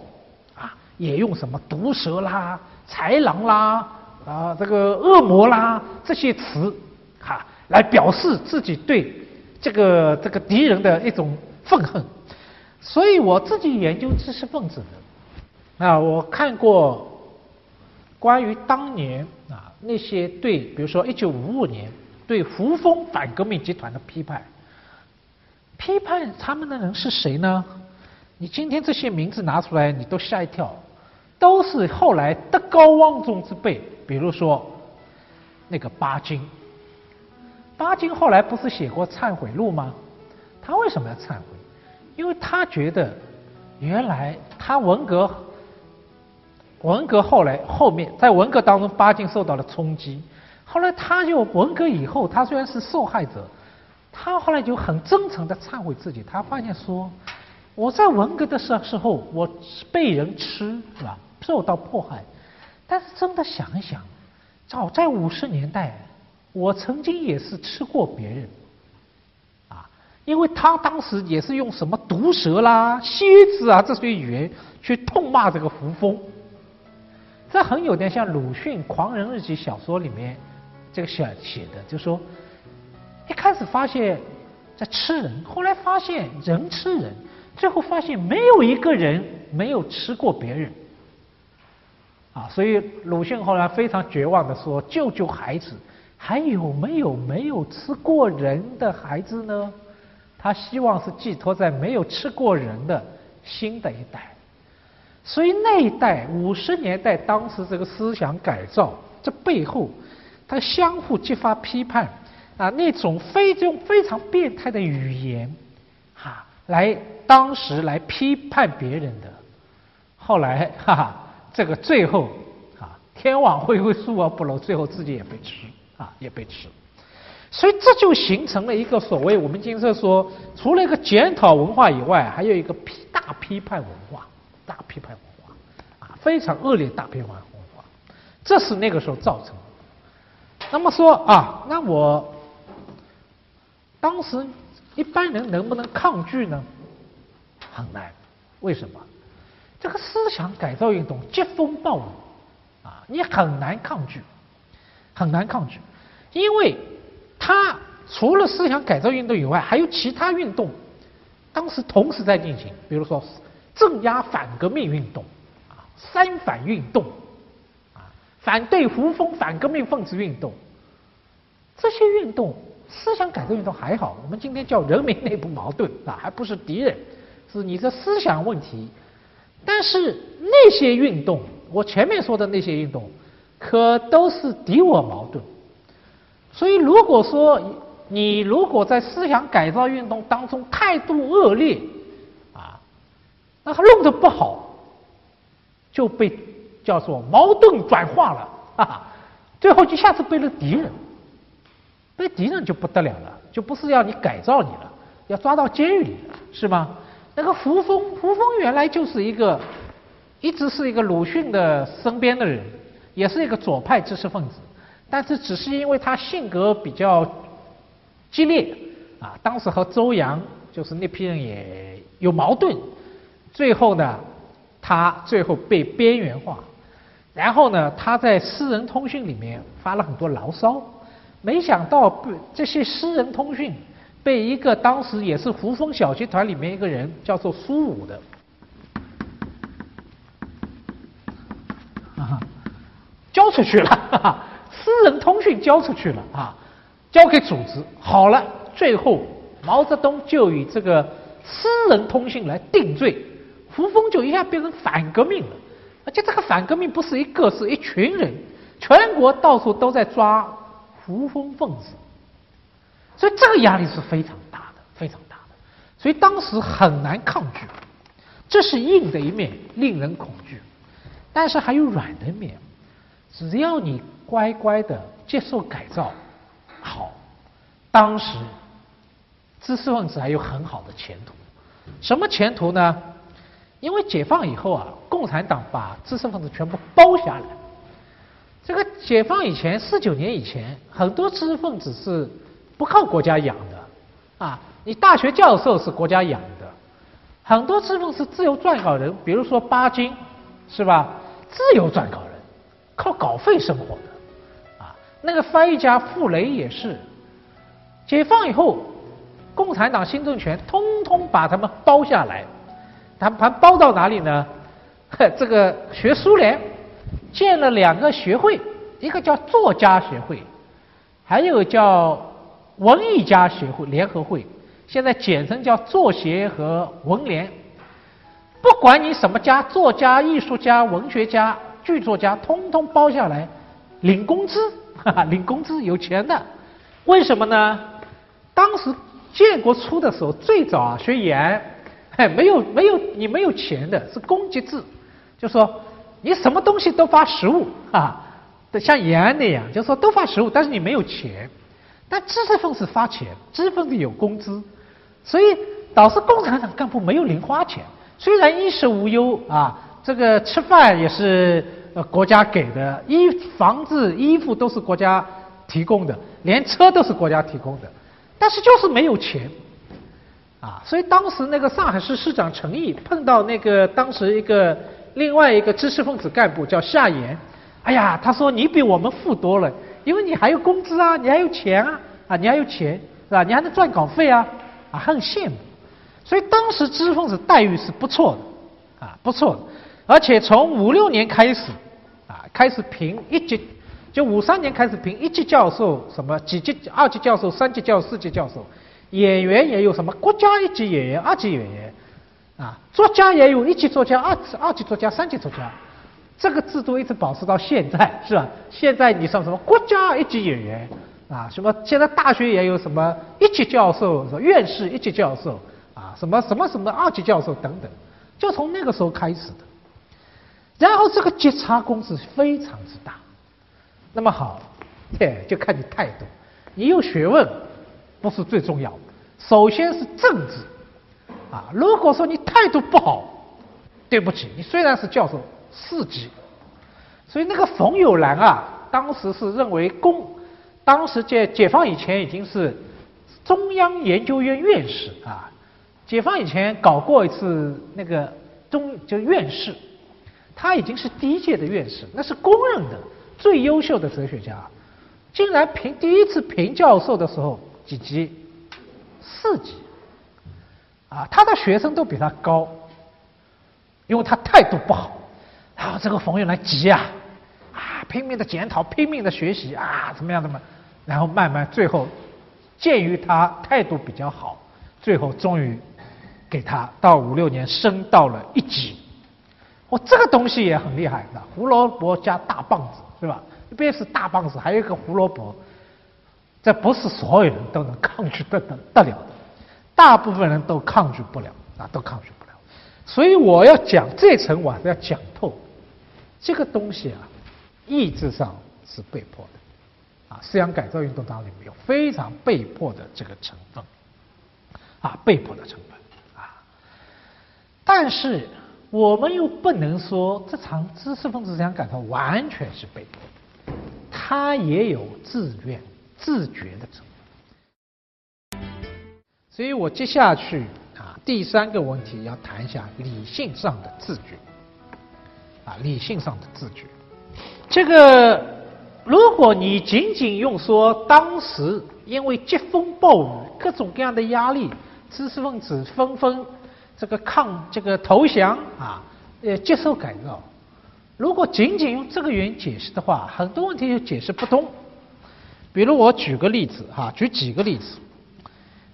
啊，也用什么毒蛇啦、豺狼啦、啊这个恶魔啦这些词，哈，来表示自己对这个这个敌人的一种愤恨。所以我自己研究知识分子的，啊，我看过。关于当年啊那些对，比如说一九五五年对胡风反革命集团的批判，批判他们的人是谁呢？你今天这些名字拿出来，你都吓一跳，都是后来德高望重之辈，比如说那个巴金。巴金后来不是写过忏悔录吗？他为什么要忏悔？因为他觉得原来他文革。文革后来后面，在文革当中，巴金受到了冲击。后来他就文革以后，他虽然是受害者，他后来就很真诚的忏悔自己。他发现说，我在文革的时时候，我被人吃是吧，受到迫害。但是真的想一想，早在五十年代，我曾经也是吃过别人，啊，因为他当时也是用什么毒蛇啦、蝎子啊这些语言去痛骂这个胡风。这很有点像鲁迅《狂人日记》小说里面这个写写的，就说一开始发现在吃人，后来发现人吃人，最后发现没有一个人没有吃过别人啊！所以鲁迅后来非常绝望的说：“救救孩子，还有没有没有吃过人的孩子呢？”他希望是寄托在没有吃过人的新的一代。所以那一代五十年代，当时这个思想改造，这背后，它相互激发批判啊，那种非用非常变态的语言，哈，来当时来批判别人的，后来哈哈，这个最后啊，天网恢恢，疏而不漏，最后自己也被吃啊，也被吃，所以这就形成了一个所谓我们今天说，除了一个检讨文化以外，还有一个批大批判文化。大批判文化啊，非常恶劣大批判文化，这是那个时候造成的。那么说啊，那我当时一般人能不能抗拒呢？很难。为什么？这个思想改造运动疾风暴雨啊，你很难抗拒，很难抗拒，因为它除了思想改造运动以外，还有其他运动，当时同时在进行，比如说。镇压反革命运动，啊，三反运动，啊，反对胡风反革命分子运动，这些运动思想改革运动还好，我们今天叫人民内部矛盾啊，还不是敌人，是你的思想问题。但是那些运动，我前面说的那些运动，可都是敌我矛盾。所以如果说你如果在思想改造运动当中态度恶劣啊，那他弄得不好，就被叫做矛盾转化了啊，最后一下子变成敌人。被敌人就不得了了，就不是要你改造你了，要抓到监狱里了，是吗？那个胡风，胡风原来就是一个，一直是一个鲁迅的身边的人，也是一个左派知识分子，但是只是因为他性格比较激烈啊，当时和周扬就是那批人也有矛盾，最后呢，他最后被边缘化，然后呢，他在私人通讯里面发了很多牢骚。没想到被这些私人通讯被一个当时也是胡风小集团里面一个人叫做苏武的啊交出去了，私人通讯交出去了啊，交给组织好了，最后毛泽东就以这个私人通讯来定罪，胡风就一下变成反革命了，而且这个反革命不是一个，是一群人，全国到处都在抓。胡风分子，所以这个压力是非常大的，非常大的，所以当时很难抗拒。这是硬的一面，令人恐惧，但是还有软的一面。只要你乖乖的接受改造，好，当时知识分子还有很好的前途。什么前途呢？因为解放以后啊，共产党把知识分子全部包下来。这个解放以前，四九年以前，很多知识分子是不靠国家养的，啊，你大学教授是国家养的，很多知识分子是自由撰稿人，比如说巴金，是吧？自由撰稿人，靠稿费生活的，啊，那个翻译家傅雷也是。解放以后，共产党新政权通通把他们包下来，他们包到哪里呢？这个学苏联。建了两个学会，一个叫作家学会，还有叫文艺家学会联合会，现在简称叫作协和文联。不管你什么家，作家、艺术家、文学家、剧作家，通通包下来，领工资，哈哈，领工资，有钱的。为什么呢？当时建国初的时候，最早啊学研，哎，没有没有你没有钱的，是公给制，就说。你什么东西都发实物 啊，像延安那样，就说都发实物，但是你没有钱。但知识分子发钱，知识分子有工资，所以导致共产党干部没有零花钱。虽然衣食无忧啊，这个吃饭也是国家给的，衣房子衣服都是国家提供的，连车都是国家提供的，但是就是没有钱啊。所以当时那个上海市市长陈毅碰到那个当时一个。另外一个知识分子干部叫夏言，哎呀，他说你比我们富多了，因为你还有工资啊，你还有钱啊，啊，你还有钱是吧？你还能赚稿费啊，啊，很羡慕。所以当时知识分子待遇是不错的，啊，不错的。而且从五六年开始，啊，开始评一级，就五三年开始评一级教授，什么几级、二级教授、三级教授、四级教授，演员也有什么国家一级演员、二级演员。啊，作家也有一级作家、二级二级作家、三级作家，这个制度一直保持到现在，是吧？现在你上什么国家一级演员啊？什么现在大学也有什么一级教授、什么院士一级教授啊？什么什么什么二级教授等等，就从那个时候开始的。然后这个阶差工资非常之大。那么好，对，就看你态度。你有学问不是最重要的，首先是政治。啊，如果说你态度不好，对不起，你虽然是教授四级，所以那个冯友兰啊，当时是认为公，当时解解放以前已经是中央研究院院士啊，解放以前搞过一次那个中就院士，他已经是第一届的院士，那是公认的最优秀的哲学家，竟然评第一次评教授的时候几级？四级。啊，他的学生都比他高，因为他态度不好。然后这个冯友兰急啊，啊，拼命的检讨，拼命的学习啊，怎么样怎么，然后慢慢最后鉴于他态度比较好，最后终于给他到五六年升到了一级。哦，这个东西也很厉害的，胡萝卜加大棒子，是吧？一边是大棒子，还有一个胡萝卜，这不是所有人都能抗拒得得得了的，大部分人都抗拒不了啊，都抗拒不了。所以我要讲这层，我还是要讲透。这个东西啊，意志上是被迫的，啊，思想改造运动当中有非常被迫的这个成分，啊，被迫的成分，啊，但是我们又不能说这场知识分子思想改造完全是被迫的，它也有自愿、自觉的成分。所以我接下去啊，第三个问题要谈一下理性上的自觉。啊，理性上的自觉，这个如果你仅仅用说当时因为疾风暴雨各种各样的压力，知识分子纷纷这个抗这个投降啊，呃接受改造，如果仅仅用这个原因解释的话，很多问题就解释不通。比如我举个例子哈，举几个例子，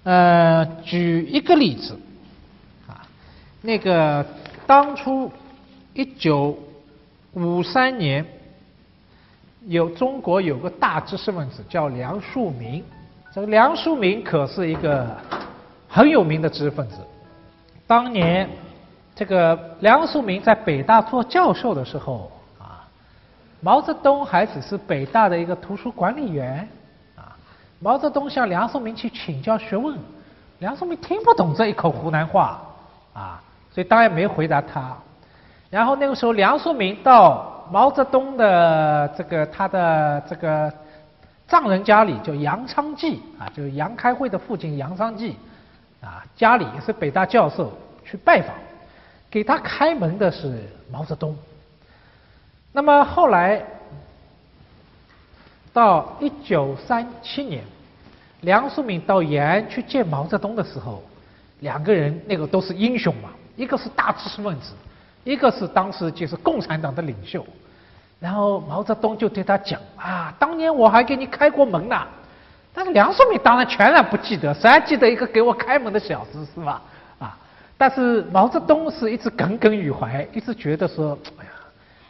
呃，举一个例子啊，那个当初。一九五三年，有中国有个大知识分子叫梁漱溟。这个梁漱溟可是一个很有名的知识分子。当年这个梁漱溟在北大做教授的时候啊，毛泽东还只是北大的一个图书管理员。毛泽东向梁漱溟去请教学问，梁漱溟听不懂这一口湖南话啊，所以当然没回答他。然后那个时候，梁漱溟到毛泽东的这个他的这个丈人家里，叫杨昌济啊，就是杨开慧的父亲杨昌济啊，家里也是北大教授去拜访，给他开门的是毛泽东。那么后来到一九三七年，梁漱溟到延安去见毛泽东的时候，两个人那个都是英雄嘛，一个是大知识分子。一个是当时就是共产党的领袖，然后毛泽东就对他讲啊，当年我还给你开过门呢。但是梁漱溟当然全然不记得，谁还记得一个给我开门的小子是吧？啊，但是毛泽东是一直耿耿于怀，一直觉得说，哎呀，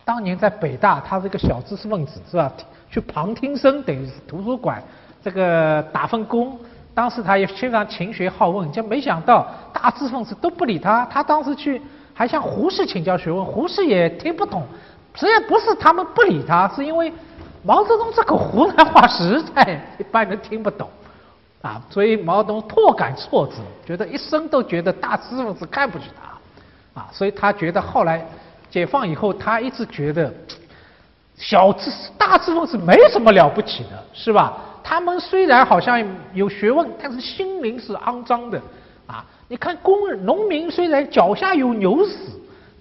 当年在北大他是一个小知识分子是吧？去旁听生等于是图书馆这个打份工，当时他也非常勤学好问，就没想到大知识分子都不理他，他当时去。还向胡适请教学问，胡适也听不懂。实际上不是他们不理他，是因为毛泽东这口湖南话实在 一般人听不懂啊。所以毛泽东颇感挫折，觉得一生都觉得大知识分子看不起他啊。所以他觉得后来解放以后，他一直觉得小知识大知识分子没什么了不起的，是吧？他们虽然好像有学问，但是心灵是肮脏的啊。你看，工人、农民虽然脚下有牛屎，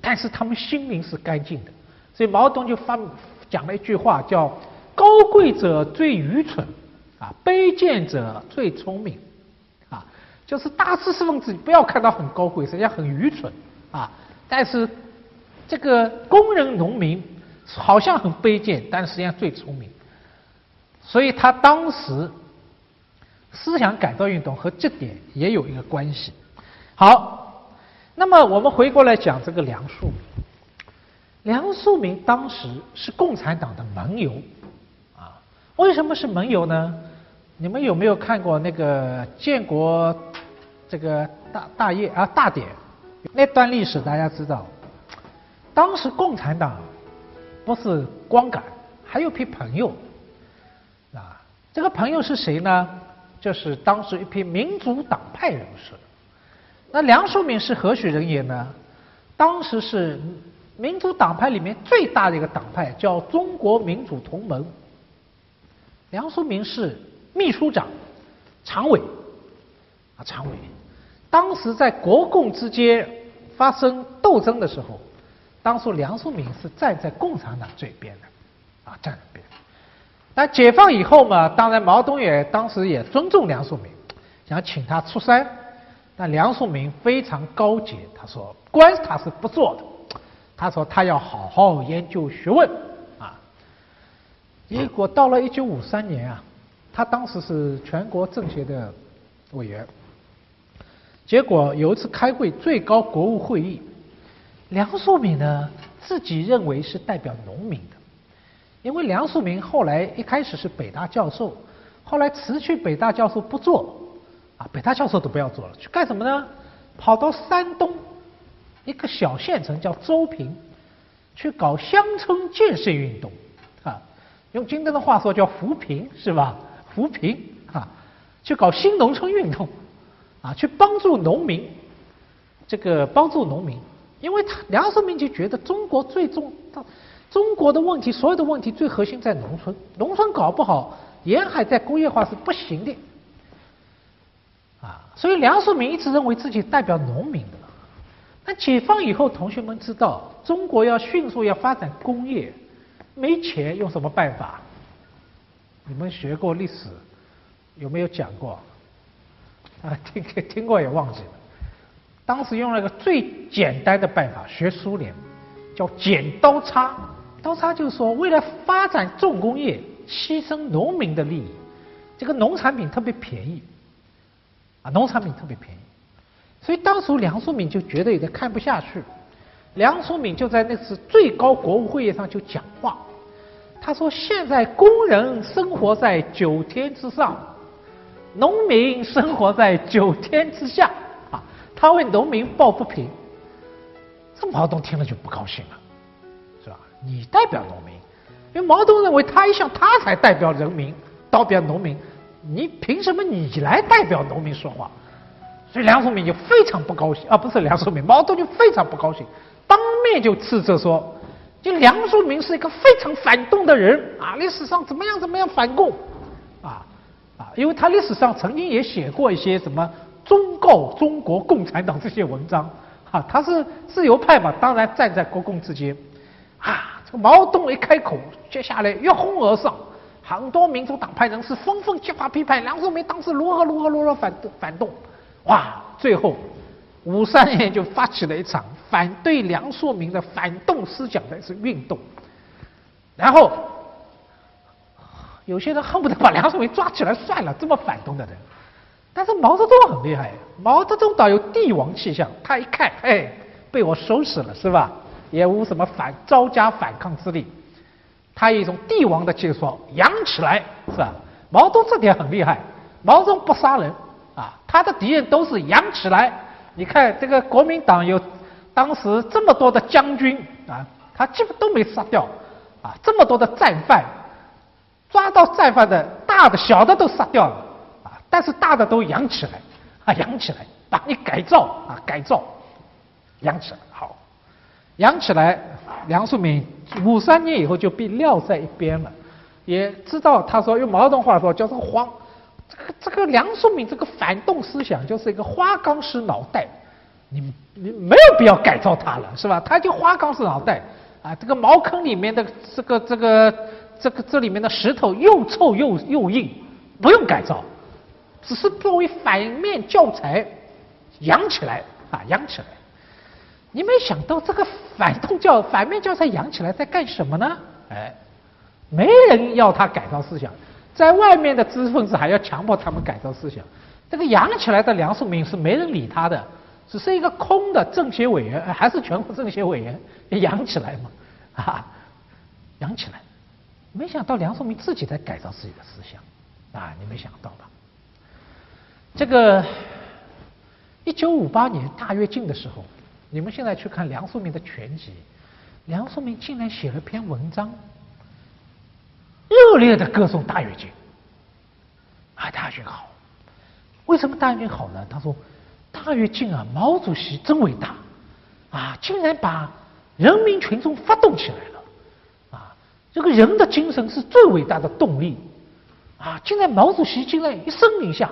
但是他们心灵是干净的。所以毛泽东就发讲了一句话，叫“高贵者最愚蠢，啊，卑贱者最聪明”，啊，就是大知识分子不要看到很高贵，实际上很愚蠢，啊，但是这个工人、农民好像很卑贱，但实际上最聪明。所以他当时思想改造运动和这点也有一个关系。好，那么我们回过来讲这个梁漱溟。梁漱溟当时是共产党的盟友，啊，为什么是盟友呢？你们有没有看过那个建国这个大大业啊大典？那段历史大家知道，当时共产党不是光杆，还有批朋友，啊，这个朋友是谁呢？就是当时一批民主党派人士。那梁漱溟是何许人也呢？当时是民主党派里面最大的一个党派，叫中国民主同盟。梁漱溟是秘书长、常委啊，常委。当时在国共之间发生斗争的时候，当初梁漱溟是站在共产党这边的啊，站这边。那解放以后嘛，当然毛泽东也当时也尊重梁漱溟，想请他出山。但梁漱溟非常高洁，他说官他是不做的，他说他要好好研究学问啊。结果到了一九五三年啊，他当时是全国政协的委员。结果有一次开会，最高国务会议，梁漱溟呢自己认为是代表农民的，因为梁漱溟后来一开始是北大教授，后来辞去北大教授不做，啊，北大教授都不要做了，去干什么呢？跑到山东一个小县城叫周平，去搞乡村建设运动，啊，用今天的话说叫扶贫是吧？扶贫啊，去搞新农村运动。啊，去帮助农民，这个帮助农民，因为他梁漱溟就觉得中国最重，中国的问题，所有的问题最核心在农村，农村搞不好，沿海再工业化是不行的。啊，所以梁漱溟一直认为自己代表农民的。那解放以后，同学们知道，中国要迅速要发展工业，没钱用什么办法？你们学过历史，有没有讲过？啊，听听过也忘记了。当时用了个最简单的办法，学苏联，叫剪刀差。刀差就是说，为了发展重工业，牺牲农民的利益，这个农产品特别便宜，啊，农产品特别便宜。所以当时梁漱溟就觉得有点看不下去，梁漱溟就在那次最高国务会议上就讲话，他说：“现在工人生活在九天之上。”农民生活在九天之下，他为农民抱不平。这毛泽东听了就不高兴了，是吧？你代表农民，因为毛泽东认为他一向他才代表人民，代表农民，你凭什么你来代表农民说话？所以梁漱溟就非常不高兴啊，不是梁漱溟，毛泽东就非常不高兴，当面就斥责说，就梁漱溟是一个非常反动的人啊，历史上怎么样怎么样反共啊。啊，因为他历史上曾经也写过一些什么忠告中国共产党这些文章，啊，他是自由派嘛，当然站在国共之间，啊，这个毛泽东一开口，接下来一哄而上，很多民主党派人士纷纷揭发批判梁漱溟当时如何如何如何反反动，哇，最后五三年就发起了一场反对梁漱溟的反动思想的是运动，然后。有些人恨不得把梁漱溟抓起来算了，这么反动的人。但是毛泽东很厉害，毛泽东倒有帝王气象。他一看，哎，被我收拾了，是吧？也无什么反招架反抗之力。他有一种帝王的气说，扬起来，是吧？毛泽东这点很厉害。毛泽东不杀人啊，他的敌人都是扬起来。你看这个国民党有当时这么多的将军啊，他基本都没杀掉啊，这么多的战犯。抓到战犯的大的小的都杀掉了，但是大的都养起来啊，养起来把你改造啊，改造养起来好，养起来。梁漱溟五三年以后就被撂在一边了，也知道他说用毛泽东话说叫做荒，这个这个梁漱溟这个反动思想就是一个花岗石脑袋，你你没有必要改造他了是吧？他就花岗石脑袋啊，这个茅坑里面的这个这个。这个这里面的石头又臭又又硬，不用改造，只是作为反面教材养起来啊，养起来。你没想到这个反动教反面教材养起来在干什么呢？哎，没人要他改造思想，在外面的知识分子还要强迫他们改造思想。这个养起来的梁漱溟是没人理他的，只是一个空的政协委员，还是全国政协委员养起来嘛，啊，养起来。没想到梁漱溟自己在改造自己的思想，啊，你没想到吧？这个一九五八年大跃进的时候，你们现在去看梁漱溟的全集，梁漱溟竟然写了篇文章，热烈的歌颂大跃进，啊，大跃进好，为什么大跃进好呢？他说，大跃进啊，毛主席真伟大，啊，竟然把人民群众发动起来了。啊这个人的精神是最伟大的动力，啊！竟然毛主席竟然一声令下，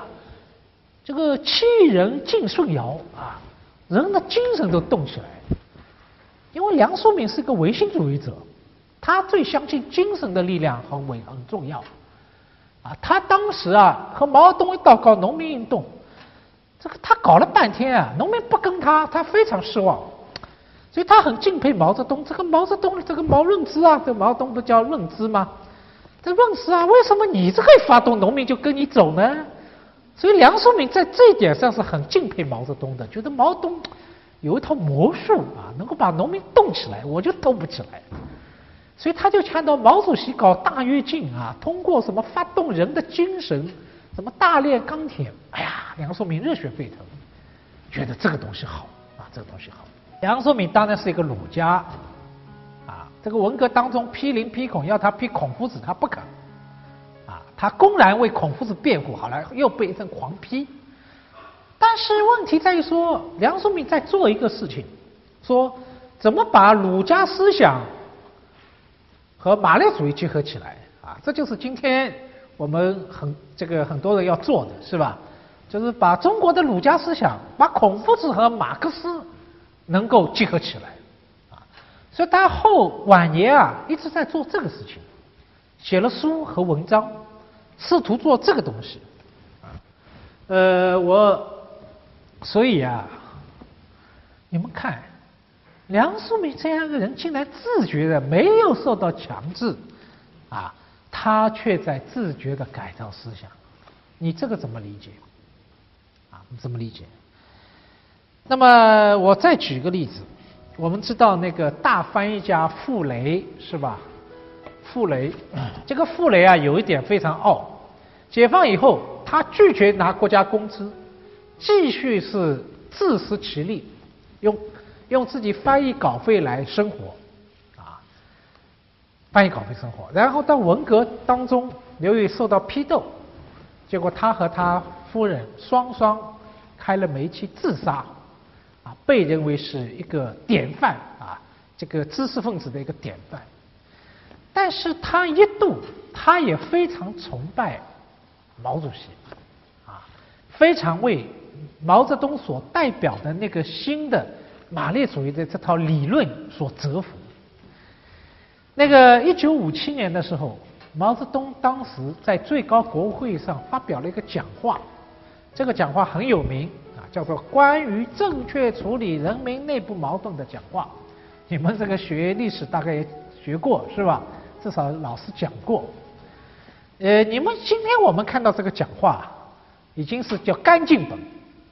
这个气人进顺尧啊，人的精神都动起来。因为梁漱溟是一个唯心主义者，他最相信精神的力量很伟很重要，啊！他当时啊和毛泽东一道搞农民运动，这个他搞了半天啊，农民不跟他，他非常失望。所以他很敬佩毛泽东，这个毛泽东的这个毛润之啊，这毛泽东不叫润之吗？这润之啊，为什么你这个发动，农民就跟你走呢？所以梁漱溟在这一点上是很敬佩毛泽东的，觉得毛泽东有一套魔术啊，能够把农民动起来，我就动不起来。所以他就看到毛主席搞大跃进啊，通过什么发动人的精神，什么大炼钢铁，哎呀，梁漱溟热血沸腾，觉得这个东西好啊，这个东西好。梁漱溟当然是一个儒家，啊，这个文革当中批林批孔，要他批孔夫子，他不肯。他公然为孔夫子辩护，好了，又被一阵狂批。但是问题在于说，梁漱溟在做一个事情，说怎么把儒家思想和马列主义结合起来啊？这就是今天我们很这个很多人要做的是吧？就是把中国的儒家思想，把孔夫子和马克思能够结合起来啊。所以他后晚年啊一直在做这个事情，写了书和文章。试图做这个东西，啊，呃，我，所以啊，你们看，梁漱溟这样一个人，竟然自觉的没有受到强制，啊，他却在自觉的改造思想，你这个怎么理解？啊，你怎么理解？那么我再举个例子，我们知道那个大翻译家傅雷是吧？傅雷，这个傅雷啊，有一点非常傲。解放以后，他拒绝拿国家工资，继续是自食其力，用用自己翻译稿费来生活，啊，翻译稿费生活。然后到文革当中，由于受到批斗，结果他和他夫人双双开了煤气自杀，啊，被认为是一个典范啊，这个知识分子的一个典范。但是他一度，他也非常崇拜毛主席，啊，非常为毛泽东所代表的那个新的马列主义的这套理论所折服。那个一九五七年的时候，毛泽东当时在最高国务会议上发表了一个讲话，这个讲话很有名啊，叫做《关于正确处理人民内部矛盾的讲话》。你们这个学历史大概也学过是吧？至少老师讲过，呃，你们今天我们看到这个讲话，已经是叫干净本，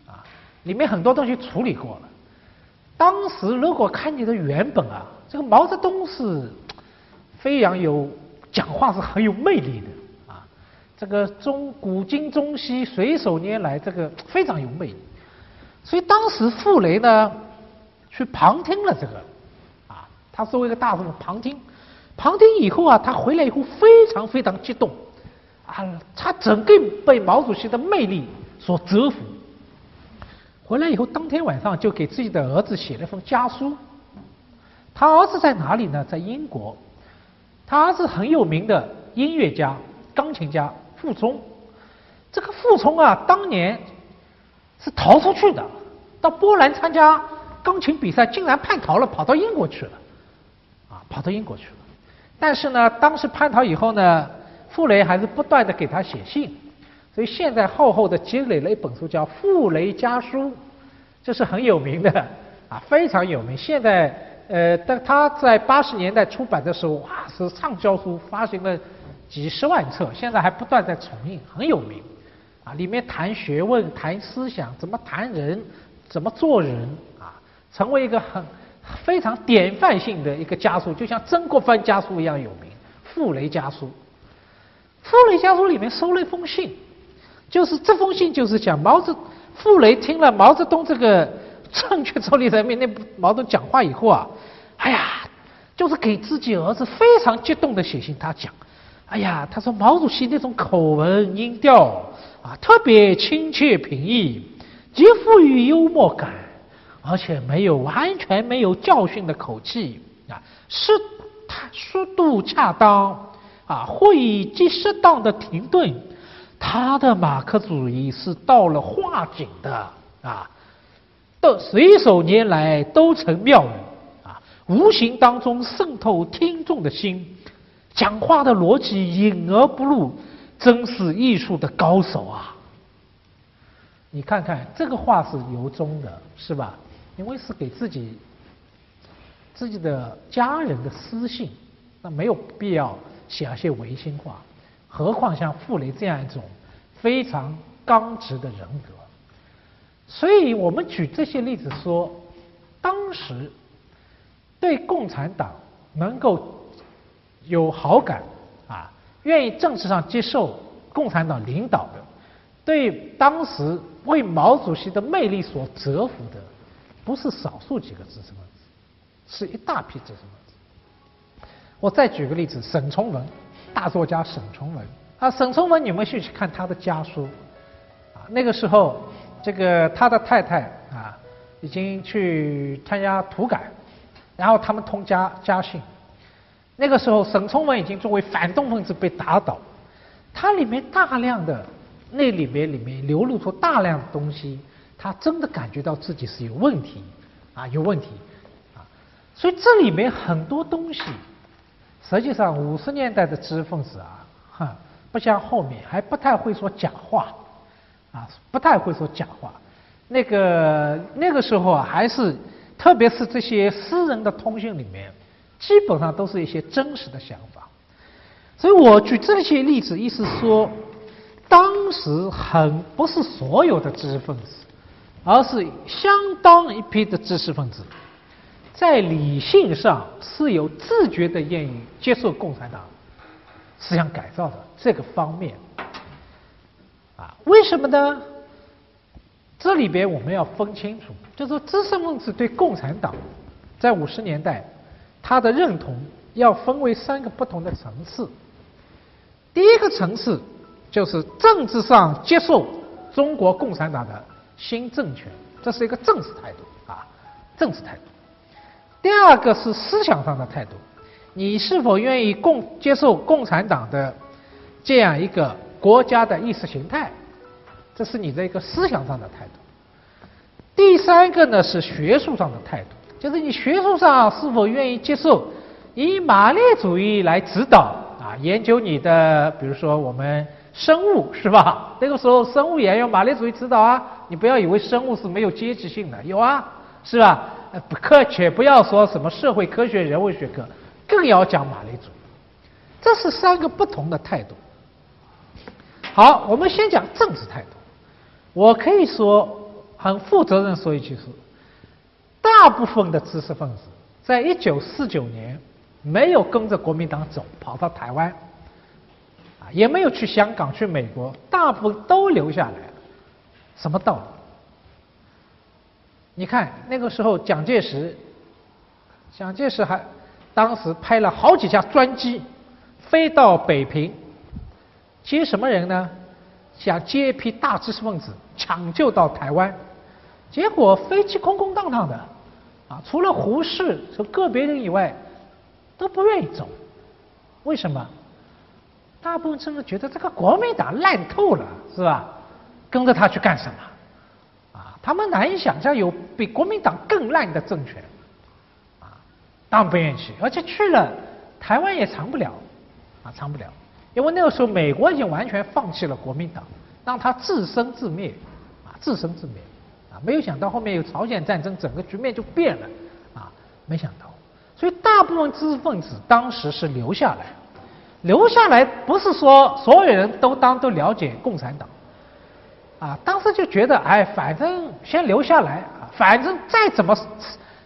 啊，里面很多东西处理过了。当时如果看你的原本啊，这个毛泽东是非常有讲话是很有魅力的啊，这个中古今中西随手拈来，这个非常有魅力。所以当时傅雷呢去旁听了这个，啊，他作为一个大众旁听。旁听以后啊，他回来以后非常非常激动，啊，他整个被毛主席的魅力所折服。回来以后，当天晚上就给自己的儿子写了封家书。他儿子在哪里呢？在英国。他儿子很有名的音乐家、钢琴家傅聪。这个傅聪啊，当年是逃出去的，到波兰参加钢琴比赛，竟然叛逃了，跑到英国去了。啊，跑到英国去了。但是呢，当时叛逃以后呢，傅雷还是不断的给他写信，所以现在厚厚的积累了一本书，叫《傅雷家书》，这是很有名的啊，非常有名。现在呃，但他在八十年代出版的时候，哇，是畅销书，发行了几十万册，现在还不断在重印，很有名啊。里面谈学问、谈思想，怎么谈人，怎么做人啊，成为一个很。非常典范性的一个家书，就像曾国藩家书一样有名，《傅雷家书》。《傅雷家书》里面收了一封信，就是这封信就是讲毛泽傅雷听了毛泽东这个正确处理人民内部矛盾讲话以后啊，哎呀，就是给自己儿子非常激动的写信，他讲，哎呀，他说毛主席那种口吻音调啊，特别亲切平易，极富于幽默感。而且没有完全没有教训的口气啊，是他速度恰当啊，会及适当的停顿，他的马克主义是到了化境的啊，都随手拈来都成妙语啊，无形当中渗透听众的心，讲话的逻辑隐而不露，真是艺术的高手啊！你看看这个话是由衷的，是吧？因为是给自己自己的家人的私信，那没有必要写一些违心话，何况像傅雷这样一种非常刚直的人格。所以我们举这些例子说，当时对共产党能够有好感啊，愿意政治上接受共产党领导的，对当时为毛主席的魅力所折服的，不是少数几个知识分子，是一大批知识分子。我再举个例子，沈从文，大作家沈从文啊，沈从文，你们去去看他的家书啊，那个时候。这个他的太太啊，已经去参加土改，然后他们通家家信。那个时候，沈从文已经作为反动分子被打倒，他里面大量的那里面里面流露出大量的东西，他真的感觉到自己是有问题啊，有问题啊。所以这里面很多东西，实际上五十年代的知识分子啊，哈，不像后面还不太会说假话。啊，不太会说假话。那个那个时候啊，还是特别是这些私人的通信里面，基本上都是一些真实的想法。所以我举这些例子，意思说，当时很不是所有的知识分子，而是相当一批的知识分子，在理性上是有自觉的愿意接受共产党思想改造的这个方面。啊为什么呢？这里边我们要分清楚，就是知识分子对共产党在五十年代他的认同要分为三个不同的层次。第一个层次就是政治上接受中国共产党的新政权，这是一个政治态度啊，政治态度。第二个是思想上的态度，你是否愿意共接受共产党的这样一个国家的意识形态？这是你的一个思想上的态度。第三个呢是学术上的态度，就是你学术上是否愿意接受以马列主义来指导啊研究你的，比如说我们生物是吧？那个时候生物也要马列主义指导啊，你不要以为生物是没有阶级性的，有啊，是吧？不客且不要说什么社会科学、人文学科，更要讲马列主义。这是三个不同的态度。好，我们先讲政治态度。我可以说很负责任说一句是，大部分的知识分子在一九四九年没有跟着国民党走，跑到台湾，啊，也没有去香港、去美国，大部分都留下来。什么道理？你看那个时候，蒋介石，蒋介石还当时派了好几架专机飞到北平，接什么人呢？想接一批大知识分子抢救到台湾，结果飞机空空荡荡的，啊，除了胡适和个别人以外，都不愿意走。为什么？大部分甚至觉得这个国民党烂透了，是吧？跟着他去干什么？啊，他们难以想象有比国民党更烂的政权，啊，当然不愿意去，而且去了台湾也长不了，啊，长不了。因为那个时候，美国已经完全放弃了国民党，让他自生自灭，啊，自生自灭，啊，没有想到后面有朝鲜战争，整个局面就变了，啊，没想到，所以大部分知识分子当时是留下来，留下来不是说所有人都当都了解共产党，啊，当时就觉得，哎，反正先留下来，啊，反正再怎么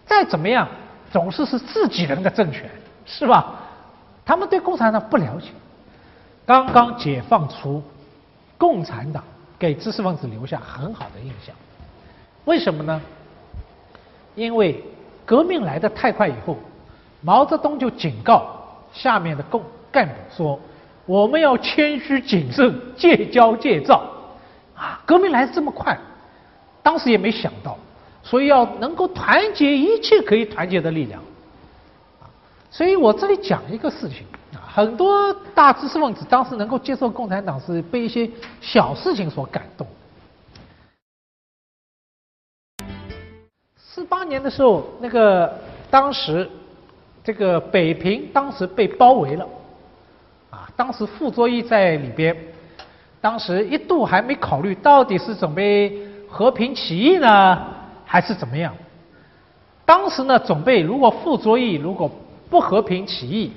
再怎么样，总是是自己人的政权，是吧？他们对共产党不了解。刚刚解放出，共产党给知识分子留下很好的印象。为什么呢？因为革命来的太快以后，毛泽东就警告下面的共干部说：“我们要谦虚谨慎，戒骄戒躁。”啊，革命来的这么快，当时也没想到，所以要能够团结一切可以团结的力量。所以我这里讲一个事情。啊很多大知识分子当时能够接受共产党，是被一些小事情所感动。四八年的时候，那个当时这个北平当时被包围了，啊，当时傅作义在里边，当时一度还没考虑到底是准备和平起义呢，还是怎么样。当时呢，准备如果傅作义如果不和平起义。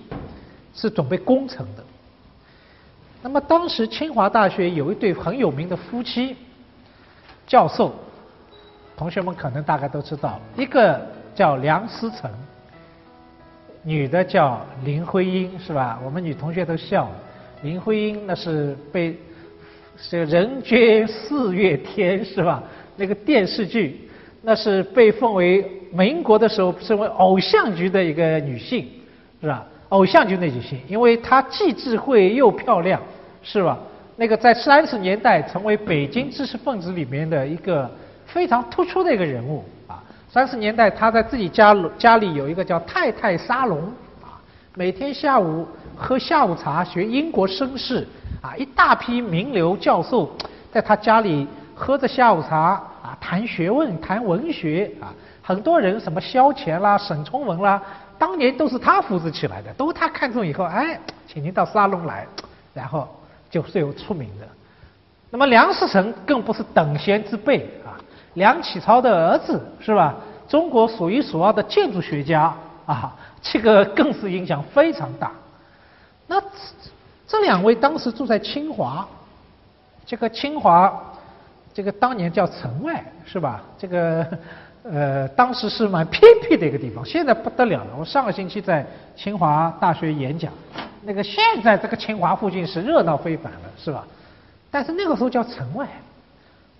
是准备攻城的。那么当时清华大学有一对很有名的夫妻，教授，同学们可能大概都知道，一个叫梁思成，女的叫林徽因，是吧？我们女同学都笑，林徽因那是被这个人间四月天是吧？那个电视剧。那是被奉为民国的时候称为偶像剧的一个女性，是吧？偶像剧的女性，因为她既智慧又漂亮，是吧？那个在三十年代成为北京知识分子里面的一个非常突出的一个人物啊。三十年代她在自己家家里有一个叫太太沙龙啊，每天下午喝下午茶学英国绅士啊，一大批名流教授在他家里喝着下午茶。啊谈学问，谈文学啊，很多人什么萧乾啦、沈从文啦，当年都是他扶持起来的，都他看中以后，哎，请您到沙龙来，然后就最有出名的。那么梁思成更不是等闲之辈啊，梁启超的儿子是吧？中国数一数二的建筑学家啊，这个更是影响非常大。那这两位当时住在清华，这个清华。这个当年叫城外是吧？这个呃，当时是蛮偏僻的一个地方，现在不得了了。我上个星期在清华大学演讲，那个现在这个清华附近是热闹非凡了，是吧？但是那个时候叫城外。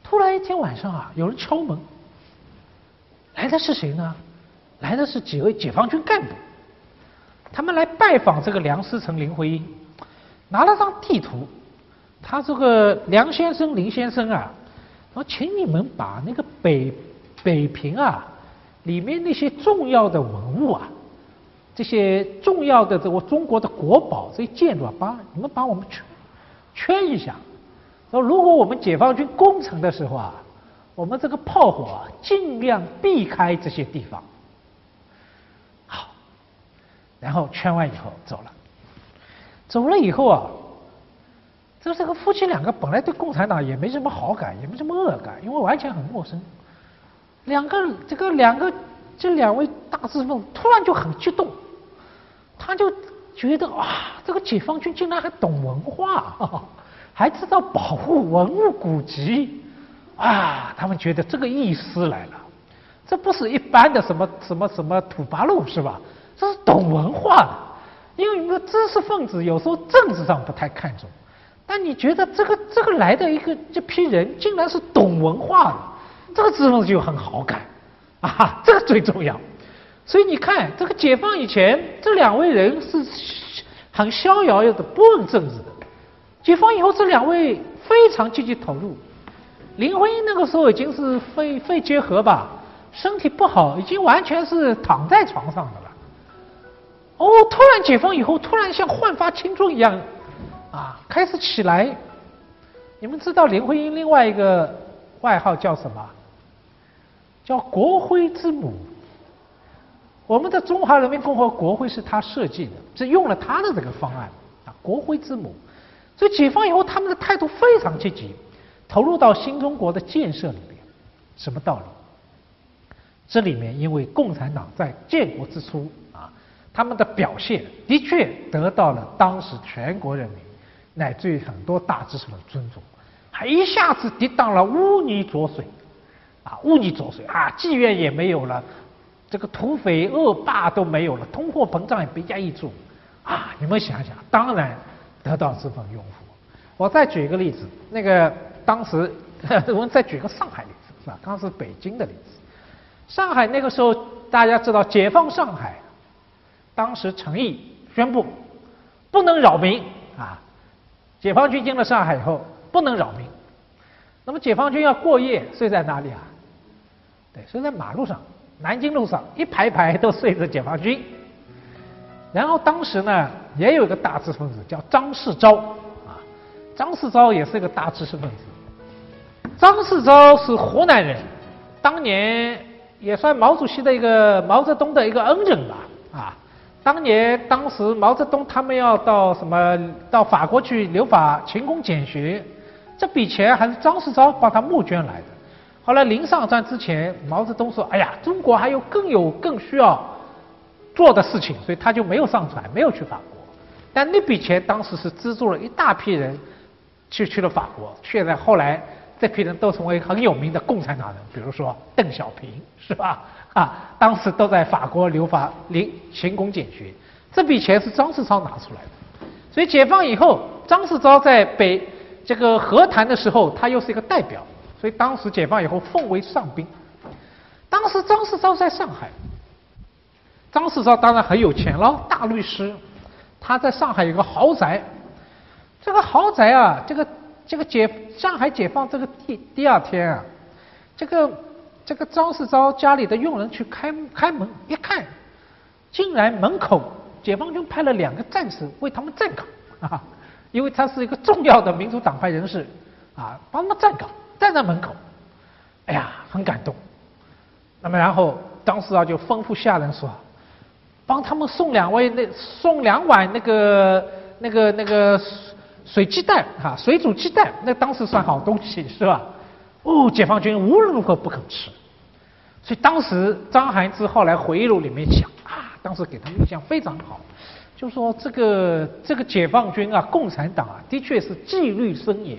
突然一天晚上啊，有人敲门，来的是谁呢？来的是几位解放军干部，他们来拜访这个梁思成、林徽因，拿了张地图，他这个梁先生、林先生啊。说，请你们把那个北北平啊里面那些重要的文物啊，这些重要的这个中国的国宝这些建筑啊，把你们把我们圈圈一下。说如果我们解放军攻城的时候啊，我们这个炮火啊尽量避开这些地方。好，然后圈完以后走了，走了以后啊。这这个夫妻两个本来对共产党也没什么好感，也没什么恶感，因为完全很陌生。两个这个两个这两位大知识突然就很激动，他就觉得啊，这个解放军竟然还懂文化，还知道保护文物古籍啊！他们觉得这个意思来了，这不是一般的什么什么什么土八路是吧？这是懂文化的，因为你们知识分子有时候政治上不太看重。但你觉得这个这个来的一个这批人，竟然是懂文化的，这个知识分子就很好感啊，这个最重要。所以你看，这个解放以前，这两位人是很逍遥的，不问政治的；解放以后，这两位非常积极投入。林徽因那个时候已经是肺肺结核吧，身体不好，已经完全是躺在床上的了。哦，突然解放以后，突然像焕发青春一样。啊，开始起来！你们知道林徽因另外一个外号叫什么？叫国徽之母。我们的中华人民共和国徽是他设计的，是用了他的这个方案啊，国徽之母。所以解放以后，他们的态度非常积极，投入到新中国的建设里面。什么道理？这里面因为共产党在建国之初，他们的表现的确得到了当时全国人民。乃至于很多大知识的尊重，还一下子抵挡了污泥浊水，啊，污泥浊水啊，妓院也没有了，这个土匪恶霸都没有了，通货膨胀也被压抑住，啊，你们想想，当然得到这份拥护。我再举一个例子，那个当时 我们再举个上海例子，是吧？当时北京的例子，上海那个时候大家知道解放上海，当时陈毅宣布不能扰民啊。解放军进了上海以后，不能扰民。那么解放军要过夜，睡在哪里啊？对，睡在马路上，南京路上一排排都睡着解放军。然后当时呢，也有一个大知识分子叫张世钊啊，张世钊也是一个大知识分子。张世钊是湖南人，当年也算毛主席的一个毛泽东的一个恩人吧啊。当年，当时毛泽东他们要到什么到法国去留法勤工俭学，这笔钱还是张世钊帮他募捐来的。后来临上船之前，毛泽东说：“哎呀，中国还有更有更需要做的事情，所以他就没有上船，没有去法国。但那笔钱当时是资助了一大批人去去了法国，现在后来这批人都成为很有名的共产党人，比如说邓小平，是吧？啊，当时都在法国留法行勤工俭学，这笔钱是张世钊拿出来的，所以解放以后，张世钊在北这个和谈的时候，他又是一个代表，所以当时解放以后奉为上宾。当时张世钊在上海，张世钊当然很有钱了，大律师。他在上海有个豪宅，这个豪宅啊，这个这个解上海解放这个第第二天啊，这个这个张世钊家里的佣人去开开门一看，竟然门口解放军派了两个战士为他们站岗啊，因为他是一个重要的民主党派人士啊，帮他们站岗，站在门口，哎呀，很感动。那么然后张世钊就吩咐下人说。帮他们送两位那送两碗那个那个那个水鸡蛋啊，水煮鸡蛋，那当时算好东西是吧？哦，解放军无论如何不肯吃，所以当时张涵之后来回忆录里面讲啊，当时给他印象非常好，就说这个这个解放军啊，共产党啊，的确是纪律森严。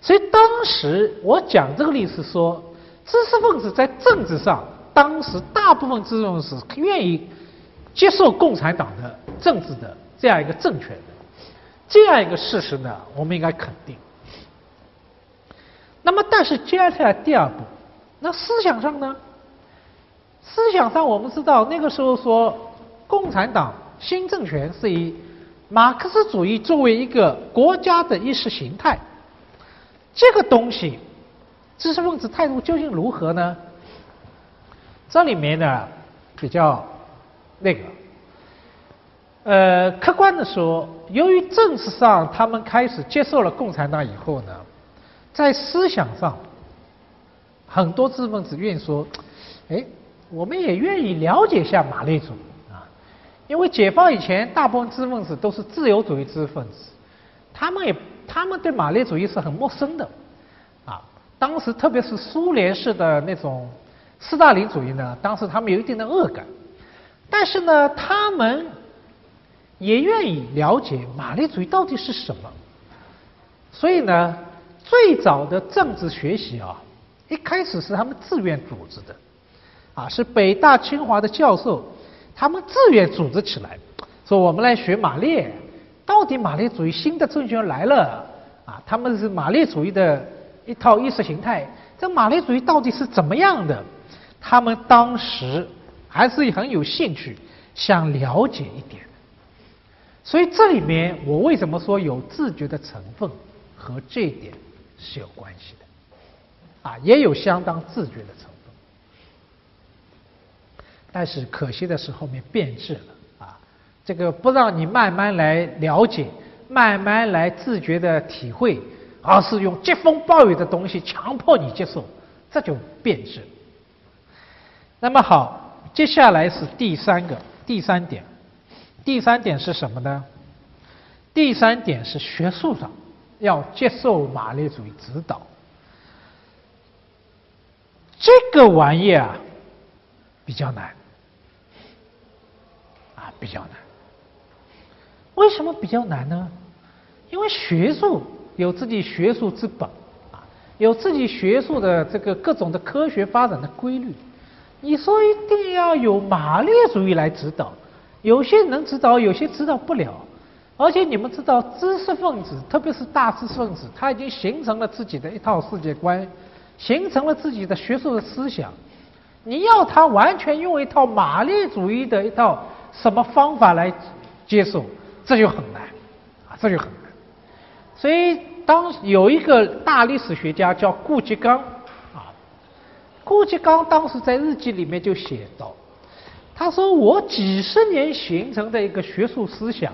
所以当时我讲这个历史说，知识分子在政治上，当时大部分知识分子愿意。接受共产党的政治的这样一个政权的这样一个事实呢，我们应该肯定。那么，但是接下来第二步，那思想上呢？思想上我们知道，那个时候说共产党新政权是以马克思主义作为一个国家的意识形态，这个东西，知识分子态度究竟如何呢？这里面呢，比较。那个，呃，客观的说，由于政治上他们开始接受了共产党以后呢，在思想上，很多知识分子愿意说，哎，我们也愿意了解一下马列主义啊，因为解放以前，大部分知识分子都是自由主义知识分子，他们也他们对马列主义是很陌生的，啊，当时特别是苏联式的那种斯大林主义呢，当时他们有一定的恶感。但是呢，他们也愿意了解马列主义到底是什么。所以呢，最早的政治学习啊，一开始是他们自愿组织的，啊，是北大清华的教授，他们自愿组织起来，说我们来学马列，到底马列主义新的政权来了，啊，他们是马列主义的一套意识形态，这马列主义到底是怎么样的？他们当时。还是很有兴趣，想了解一点。所以这里面我为什么说有自觉的成分，和这一点是有关系的，啊，也有相当自觉的成分。但是可惜的是后面变质了，啊，这个不让你慢慢来了解，慢慢来自觉的体会，而是用疾风暴雨的东西强迫你接受，这就变质。那么好。接下来是第三个第三点，第三点是什么呢？第三点是学术上要接受马列主义指导，这个玩意啊比较难，啊比较难。为什么比较难呢？因为学术有自己学术之本啊，有自己学术的这个各种的科学发展的规律。你说一定要有马列主义来指导，有些能指导，有些指导不了。而且你们知道，知识分子，特别是大知识分子，他已经形成了自己的一套世界观，形成了自己的学术的思想。你要他完全用一套马列主义的一套什么方法来接受，这就很难啊，这就很难。所以，当有一个大历史学家叫顾颉刚。啊顾颉刚当时在日记里面就写道：“他说我几十年形成的一个学术思想，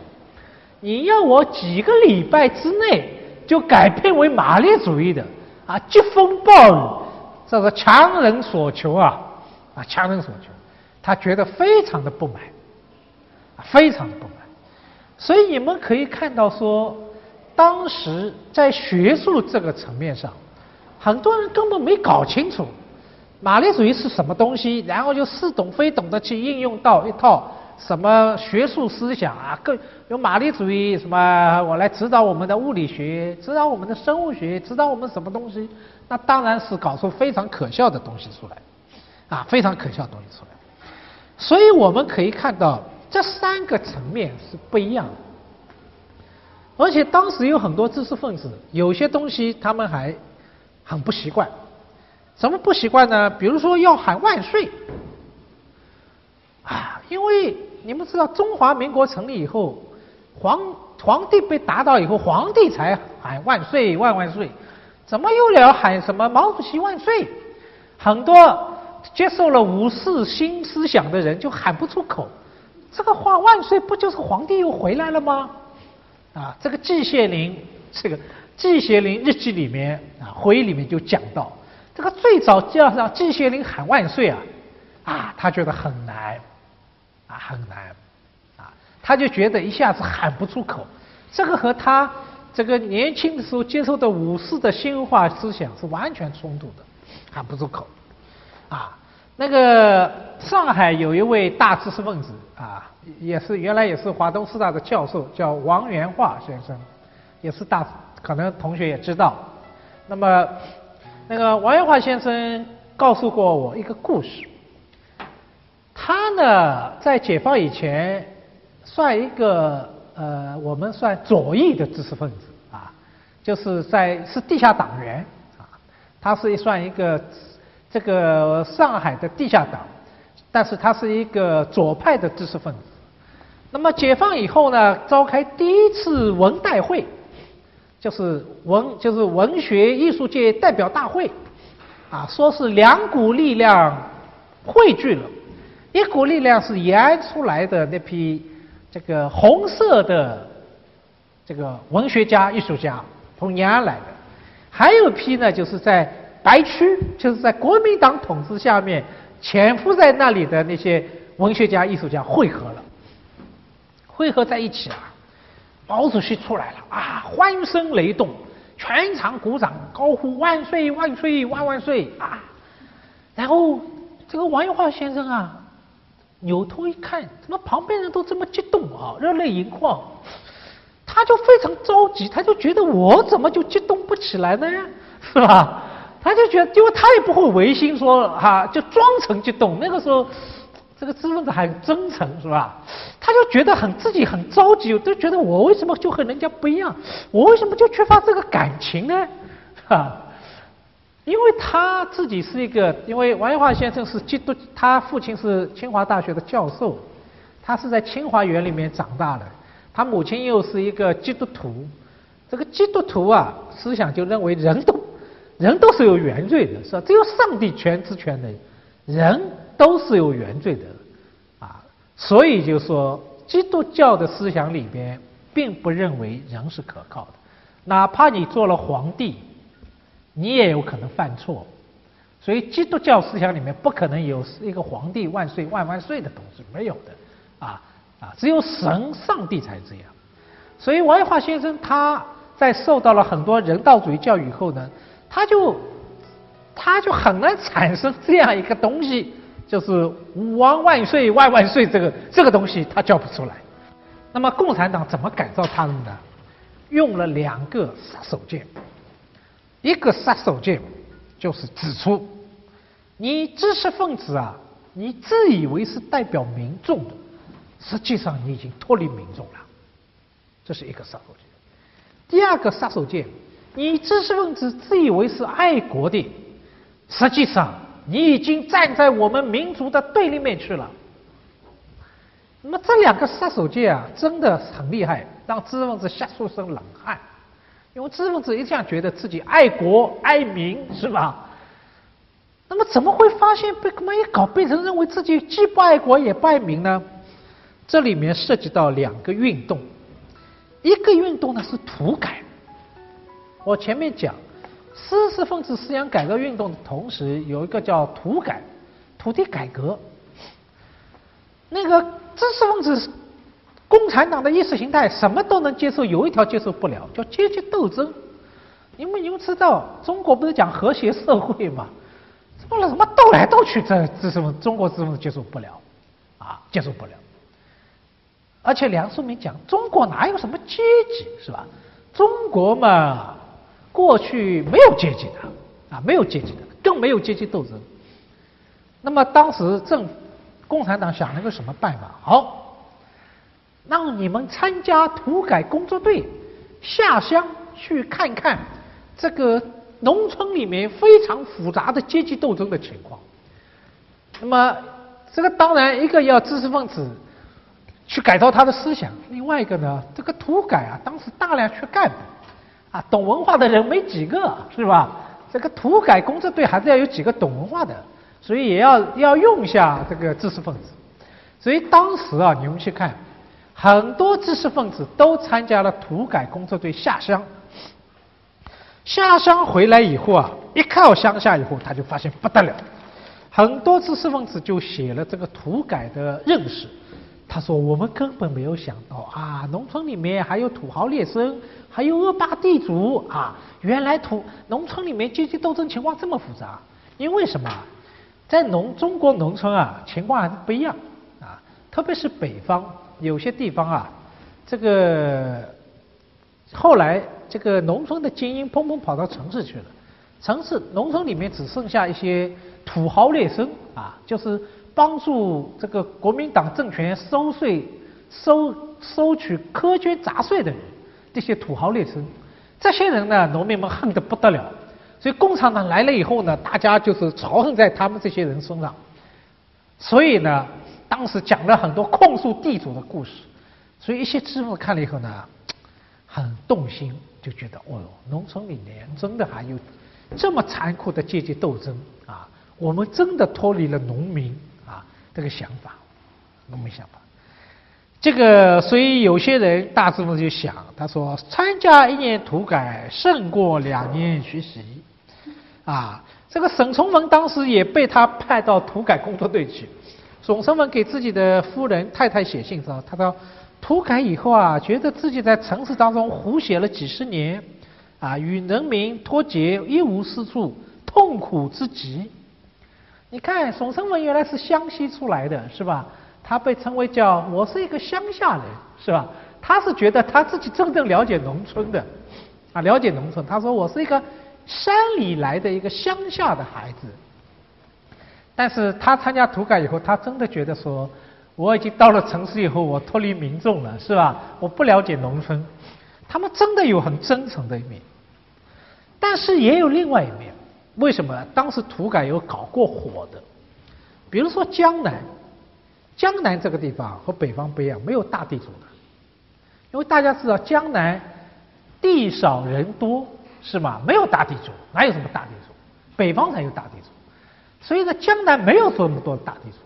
你要我几个礼拜之内就改变为马列主义的啊，疾风暴雨，这是强人所求啊啊，强人所求。他觉得非常的不满，非常的不满。所以你们可以看到说，当时在学术这个层面上，很多人根本没搞清楚。”马列主义是什么东西？然后就似懂非懂的去应用到一套什么学术思想啊，更有马列主义什么，我来指导我们的物理学，指导我们的生物学，指导我们什么东西？那当然是搞出非常可笑的东西出来，啊，非常可笑东西出来。所以我们可以看到这三个层面是不一样的。而且当时有很多知识分子，有些东西他们还很不习惯。怎么不习惯呢？比如说要喊万岁，啊，因为你们知道中华民国成立以后，皇皇帝被打倒以后，皇帝才喊万岁万万岁，怎么又要喊什么毛主席万岁？很多接受了五四新思想的人就喊不出口，这个话万岁不就是皇帝又回来了吗？啊，这个季羡林这个季羡林日记里面啊回忆里面就讲到。这个最早叫让季羡林喊万岁啊，啊，他觉得很难，很难，啊，他就觉得一下子喊不出口。这个和他这个年轻的时候接受的五四的新文化思想是完全冲突的，喊不出口。啊，那个上海有一位大知识分子啊，也是原来也是华东师大的教授，叫王元化先生，也是大，可能同学也知道。那么。那个王元化先生告诉过我一个故事，他呢在解放以前算一个呃我们算左翼的知识分子啊，就是在是地下党员啊，他是算一个这个上海的地下党，但是他是一个左派的知识分子。那么解放以后呢，召开第一次文代会。就是文，就是文学艺术界代表大会，啊，说是两股力量汇聚了，一股力量是延安出来的那批这个红色的这个文学家、艺术家从延安来的，还有一批呢，就是在白区，就是在国民党统治下面潜伏在那里的那些文学家、艺术家汇合了，汇合在一起啊。毛主席出来了啊！欢声雷动，全场鼓掌，高呼万岁万岁万万岁啊！然后这个王元化先生啊，扭头一看，怎么旁边人都这么激动啊，热泪盈眶，他就非常着急，他就觉得我怎么就激动不起来呢？是吧？他就觉得，因为他也不会违心说哈，就装成激动。那个时候。这个知识分子很真诚，是吧？他就觉得很自己很着急，都觉得我为什么就和人家不一样？我为什么就缺乏这个感情呢？哈，因为他自己是一个，因为王元化先生是基督，他父亲是清华大学的教授，他是在清华园里面长大的，他母亲又是一个基督徒。这个基督徒啊，思想就认为人都人都是有原罪的，是吧？只有上帝全知全能，人。都是有原罪的，啊，所以就说基督教的思想里边，并不认为人是可靠的，哪怕你做了皇帝，你也有可能犯错，所以基督教思想里面不可能有一个皇帝万岁万万岁的东西，没有的，啊啊，只有神上帝才这样，所以王元化先生他在受到了很多人道主义教育以后呢，他就他就很难产生这样一个东西。就是吾王万岁万万岁，这个这个东西他叫不出来。那么共产党怎么改造他们呢？用了两个杀手锏。一个杀手锏就是指出，你知识分子啊，你自以为是代表民众的，实际上你已经脱离民众了。这是一个杀手锏。第二个杀手锏，你知识分子自以为是爱国的，实际上。你已经站在我们民族的对立面去了。那么这两个杀手锏啊，真的很厉害，让知识分子吓出一身冷汗。因为知识分子一向觉得自己爱国爱民，是吧？那么怎么会发现被这么一搞，变成认为自己既不爱国也不爱民呢？这里面涉及到两个运动，一个运动呢是土改。我前面讲。知识分子思想改革运动的同时，有一个叫土改，土地改革。那个知识分子，共产党的意识形态什么都能接受，有一条接受不了，叫阶级斗争。因为你们知道，中国不是讲和谐社会嘛？怎么了？什么斗来斗去，这知识分中国知识分子接受不了，啊，接受不了。而且梁漱溟讲，中国哪有什么阶级，是吧？中国嘛，过去没有阶级的，啊，没有阶级的，更没有阶级斗争。那么当时政共产党想了个什么办法？好，让你们参加土改工作队，下乡去看看这个农村里面非常复杂的阶级斗争的情况。那么这个当然一个要知识分子去改造他的思想，另外一个呢，这个土改啊，当时大量缺干部啊，懂文化的人没几个，是吧？这个土改工作队还是要有几个懂文化的。所以也要要用一下这个知识分子，所以当时啊，你们去看，很多知识分子都参加了土改工作队下乡。下乡回来以后啊，一到乡下以后，他就发现不得了，很多知识分子就写了这个土改的认识。他说：“我们根本没有想到啊，农村里面还有土豪劣绅，还有恶霸地主啊！原来土农村里面阶级斗争情况这么复杂，因为什么？”在农中国农村啊，情况还是不一样啊，特别是北方有些地方啊，这个后来这个农村的精英砰砰跑到城市去了，城市农村里面只剩下一些土豪劣绅啊，就是帮助这个国民党政权收税、收收取苛捐杂税的人，这些土豪劣绅，这些人呢，农民们恨得不得了。所以共产党来了以后呢，大家就是仇恨在他们这些人身上。所以呢，当时讲了很多控诉地主的故事。所以一些知识看了以后呢，很动心，就觉得哦，农村里面真的还有这么残酷的阶级斗争啊！我们真的脱离了农民啊这个想法，农民想法。这个，所以有些人大致上就想，他说参加一年土改胜过两年学习。啊，这个沈从文当时也被他派到土改工作队去。沈从文给自己的夫人太太写信说：“他说土改以后啊，觉得自己在城市当中胡写了几十年，啊，与人民脱节，一无是处，痛苦之极。”你看，沈从文原来是湘西出来的，是吧？他被称为叫我是一个乡下人，是吧？他是觉得他自己真正了解农村的，啊，了解农村。他说我是一个。山里来的一个乡下的孩子，但是他参加土改以后，他真的觉得说，我已经到了城市以后，我脱离民众了，是吧？我不了解农村，他们真的有很真诚的一面，但是也有另外一面。为什么？当时土改有搞过火的，比如说江南，江南这个地方和北方不一样，没有大地主的，因为大家知道江南地少人多。是吗？没有大地主，哪有什么大地主？北方才有大地主，所以呢，江南没有这么多大地主。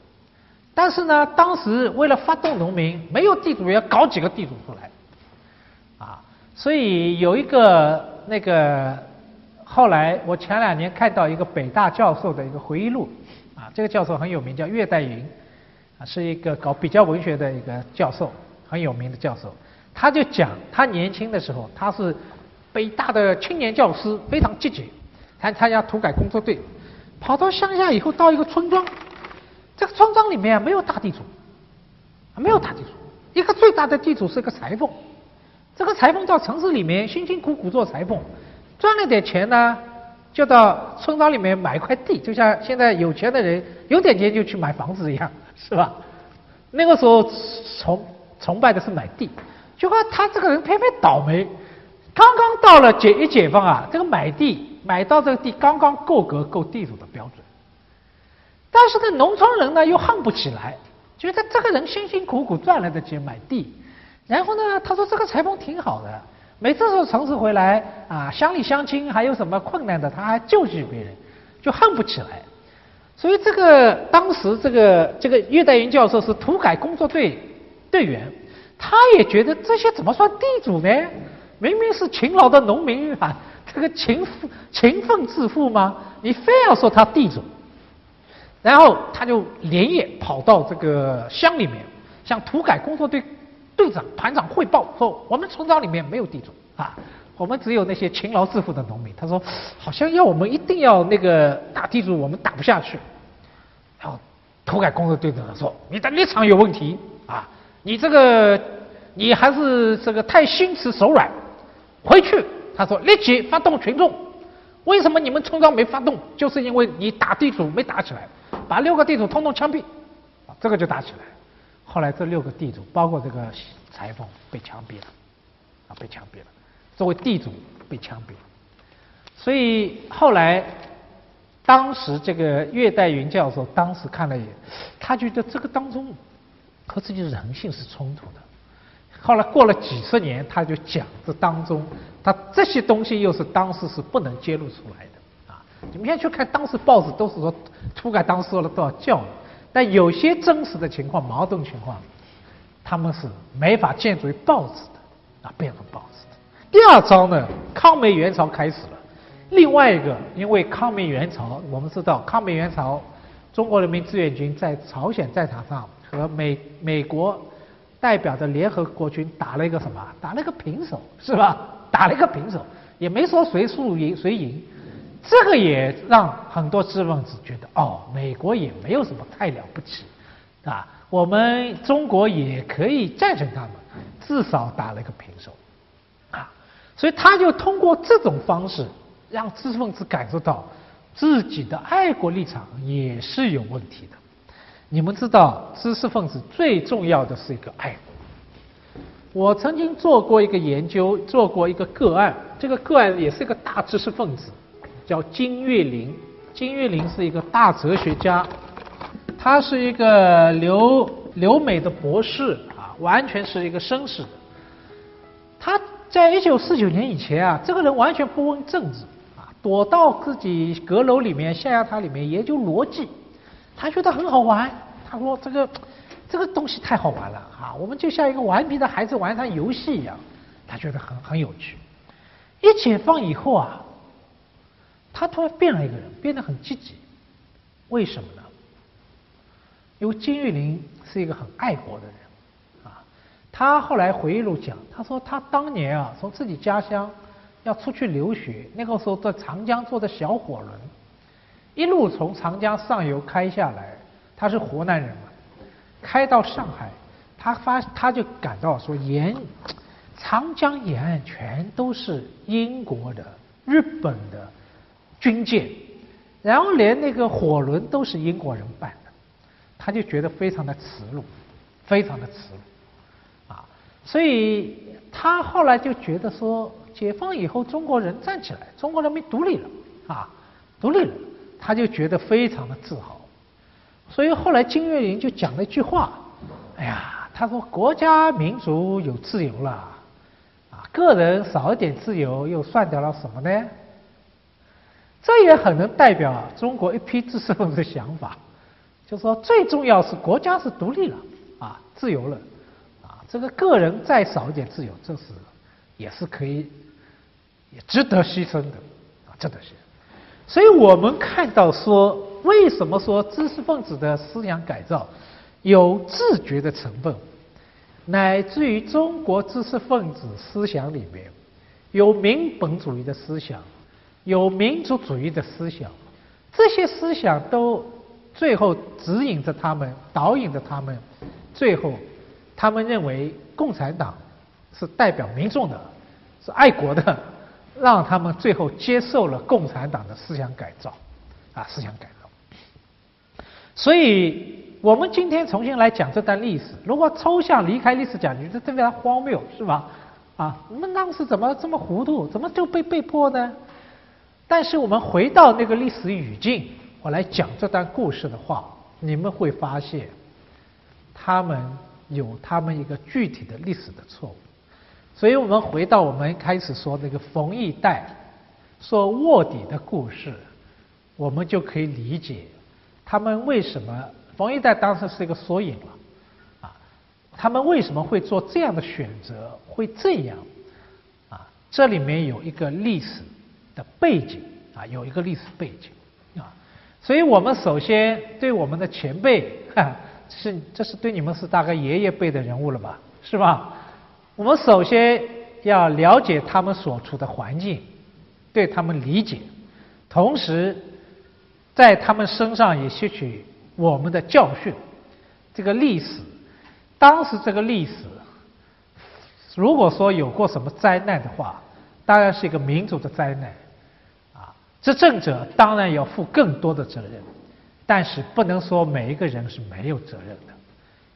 但是呢，当时为了发动农民，没有地主要搞几个地主出来，啊，所以有一个那个后来我前两年看到一个北大教授的一个回忆录，啊，这个教授很有名，叫岳代云，啊，是一个搞比较文学的一个教授，很有名的教授，他就讲他年轻的时候，他是。北大的青年教师非常积极，还参加土改工作队，跑到乡下以后到一个村庄，这个村庄里面没有大地主，没有大地主，一个最大的地主是个裁缝，这个裁缝到城市里面辛辛苦苦做裁缝，赚了点钱呢，就到村庄里面买一块地，就像现在有钱的人有点钱就去买房子一样，是吧？那个时候崇崇拜的是买地，结果他这个人偏偏倒霉。刚刚到了解一解放啊，这个买地买到这个地刚刚够格够地主的标准，但是呢，农村人呢又恨不起来，觉得这个人辛辛苦苦赚来的钱买地，然后呢，他说这个裁缝挺好的，每次从城市回来啊，乡里乡亲还有什么困难的，他还救济别人，就恨不起来。所以这个当时这个这个岳代云教授是土改工作队队员，他也觉得这些怎么算地主呢？明明是勤劳的农民啊，这个勤勤奋致富吗？你非要说他地主，然后他就连夜跑到这个乡里面，向土改工作队队长、团长汇报说：“我们村庄里面没有地主啊，我们只有那些勤劳致富的农民。”他说：“好像要我们一定要那个打地主，我们打不下去。”然后土改工作队长说：“你的立场有问题啊，你这个你还是这个太心慈手软，回去。他说立即发动群众。为什么你们村庄没发动？就是因为你打地主没打起来，把六个地主通通枪毙，这个就打起来。后来这六个地主，包括这个裁缝，被枪毙了，啊，被枪毙了。作为地主被枪毙了。所以后来，当时这个岳代云教授当时看了一眼，他觉得这个当中和自己的人性是冲突的。后来过了几十年，他就讲这当中，他这些东西又是当时是不能揭露出来的啊！你们现在去看当时报纸，都是说土改当时说了多少教育，但有些真实的情况、矛盾情况，他们是没法建筑于报纸的啊，变成报纸的。第二招呢，抗美援朝开始了。另外一个，因为抗美援朝，我们知道抗美援朝，中国人民志愿军在朝鲜战场上和美美国。代表着联合国军打了一个什么？打了一个平手，是吧？打了一个平手，也没说谁输赢谁赢。这个也让很多知识分子觉得，哦，美国也没有什么太了不起，啊，我们中国也可以战胜他们，至少打了一个平手，啊，所以他就通过这种方式，让知识分子感受到自己的爱国立场也是有问题的。你们知道，知识分子最重要的是一个爱国。我曾经做过一个研究，做过一个个案，这个个案也是一个大知识分子，叫金岳霖。金岳霖是一个大哲学家，他是一个留留美的博士啊，完全是一个绅士。他在一九四九年以前啊，这个人完全不问政治啊，躲到自己阁楼里面、象牙塔里面研究逻辑。他觉得很好玩，他说这个这个东西太好玩了啊！我们就像一个顽皮的孩子玩上游戏一样，他觉得很很有趣。一解放以后啊，他突然变了一个人，变得很积极。为什么呢？因为金玉林是一个很爱国的人啊。他后来回忆录讲，他说他当年啊，从自己家乡要出去留学，那个时候在长江坐的小火轮。一路从长江上游开下来，他是湖南人嘛，开到上海，他发他就感到说沿长江沿岸全都是英国的、日本的军舰，然后连那个火轮都是英国人办的，他就觉得非常的耻辱，非常的耻辱，啊，所以他后来就觉得说，解放以后中国人站起来，中国人民独立了，啊，独立了。他就觉得非常的自豪，所以后来金岳霖就讲了一句话：“哎呀，他说国家民族有自由了，啊，个人少一点自由又算得了什么呢？”这也很能代表中国一批知识分子的想法，就说最重要是国家是独立了，啊，自由了，啊，这个个人再少一点自由，这是也是可以，也值得牺牲的，啊，值得牺牲。所以我们看到说，为什么说知识分子的思想改造有自觉的成分，乃至于中国知识分子思想里面有民本主义的思想，有民族主义的思想，这些思想都最后指引着他们，导引着他们，最后他们认为共产党是代表民众的，是爱国的。让他们最后接受了共产党的思想改造，啊，思想改造。所以，我们今天重新来讲这段历史，如果抽象离开历史讲，觉得特别的荒谬，是吧？啊，我们当时怎么这么糊涂？怎么就被被迫呢？但是我们回到那个历史语境，我来讲这段故事的话，你们会发现，他们有他们一个具体的历史的错误。所以我们回到我们开始说那个冯玉带说卧底的故事，我们就可以理解他们为什么冯玉带当时是一个缩影了啊，他们为什么会做这样的选择，会这样啊？这里面有一个历史的背景啊，有一个历史背景啊。所以我们首先对我们的前辈，哈 是这是对你们是大概爷爷辈的人物了吧，是吧？我们首先要了解他们所处的环境，对他们理解，同时在他们身上也吸取我们的教训。这个历史当时这个历史，如果说有过什么灾难的话，当然是一个民族的灾难，啊，执政者当然要负更多的责任，但是不能说每一个人是没有责任的，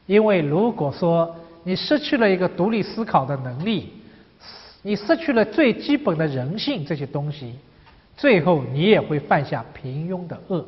因为如果说你失去了一个独立思考的能力，你失去了最基本的人性这些东西，最后你也会犯下平庸的恶。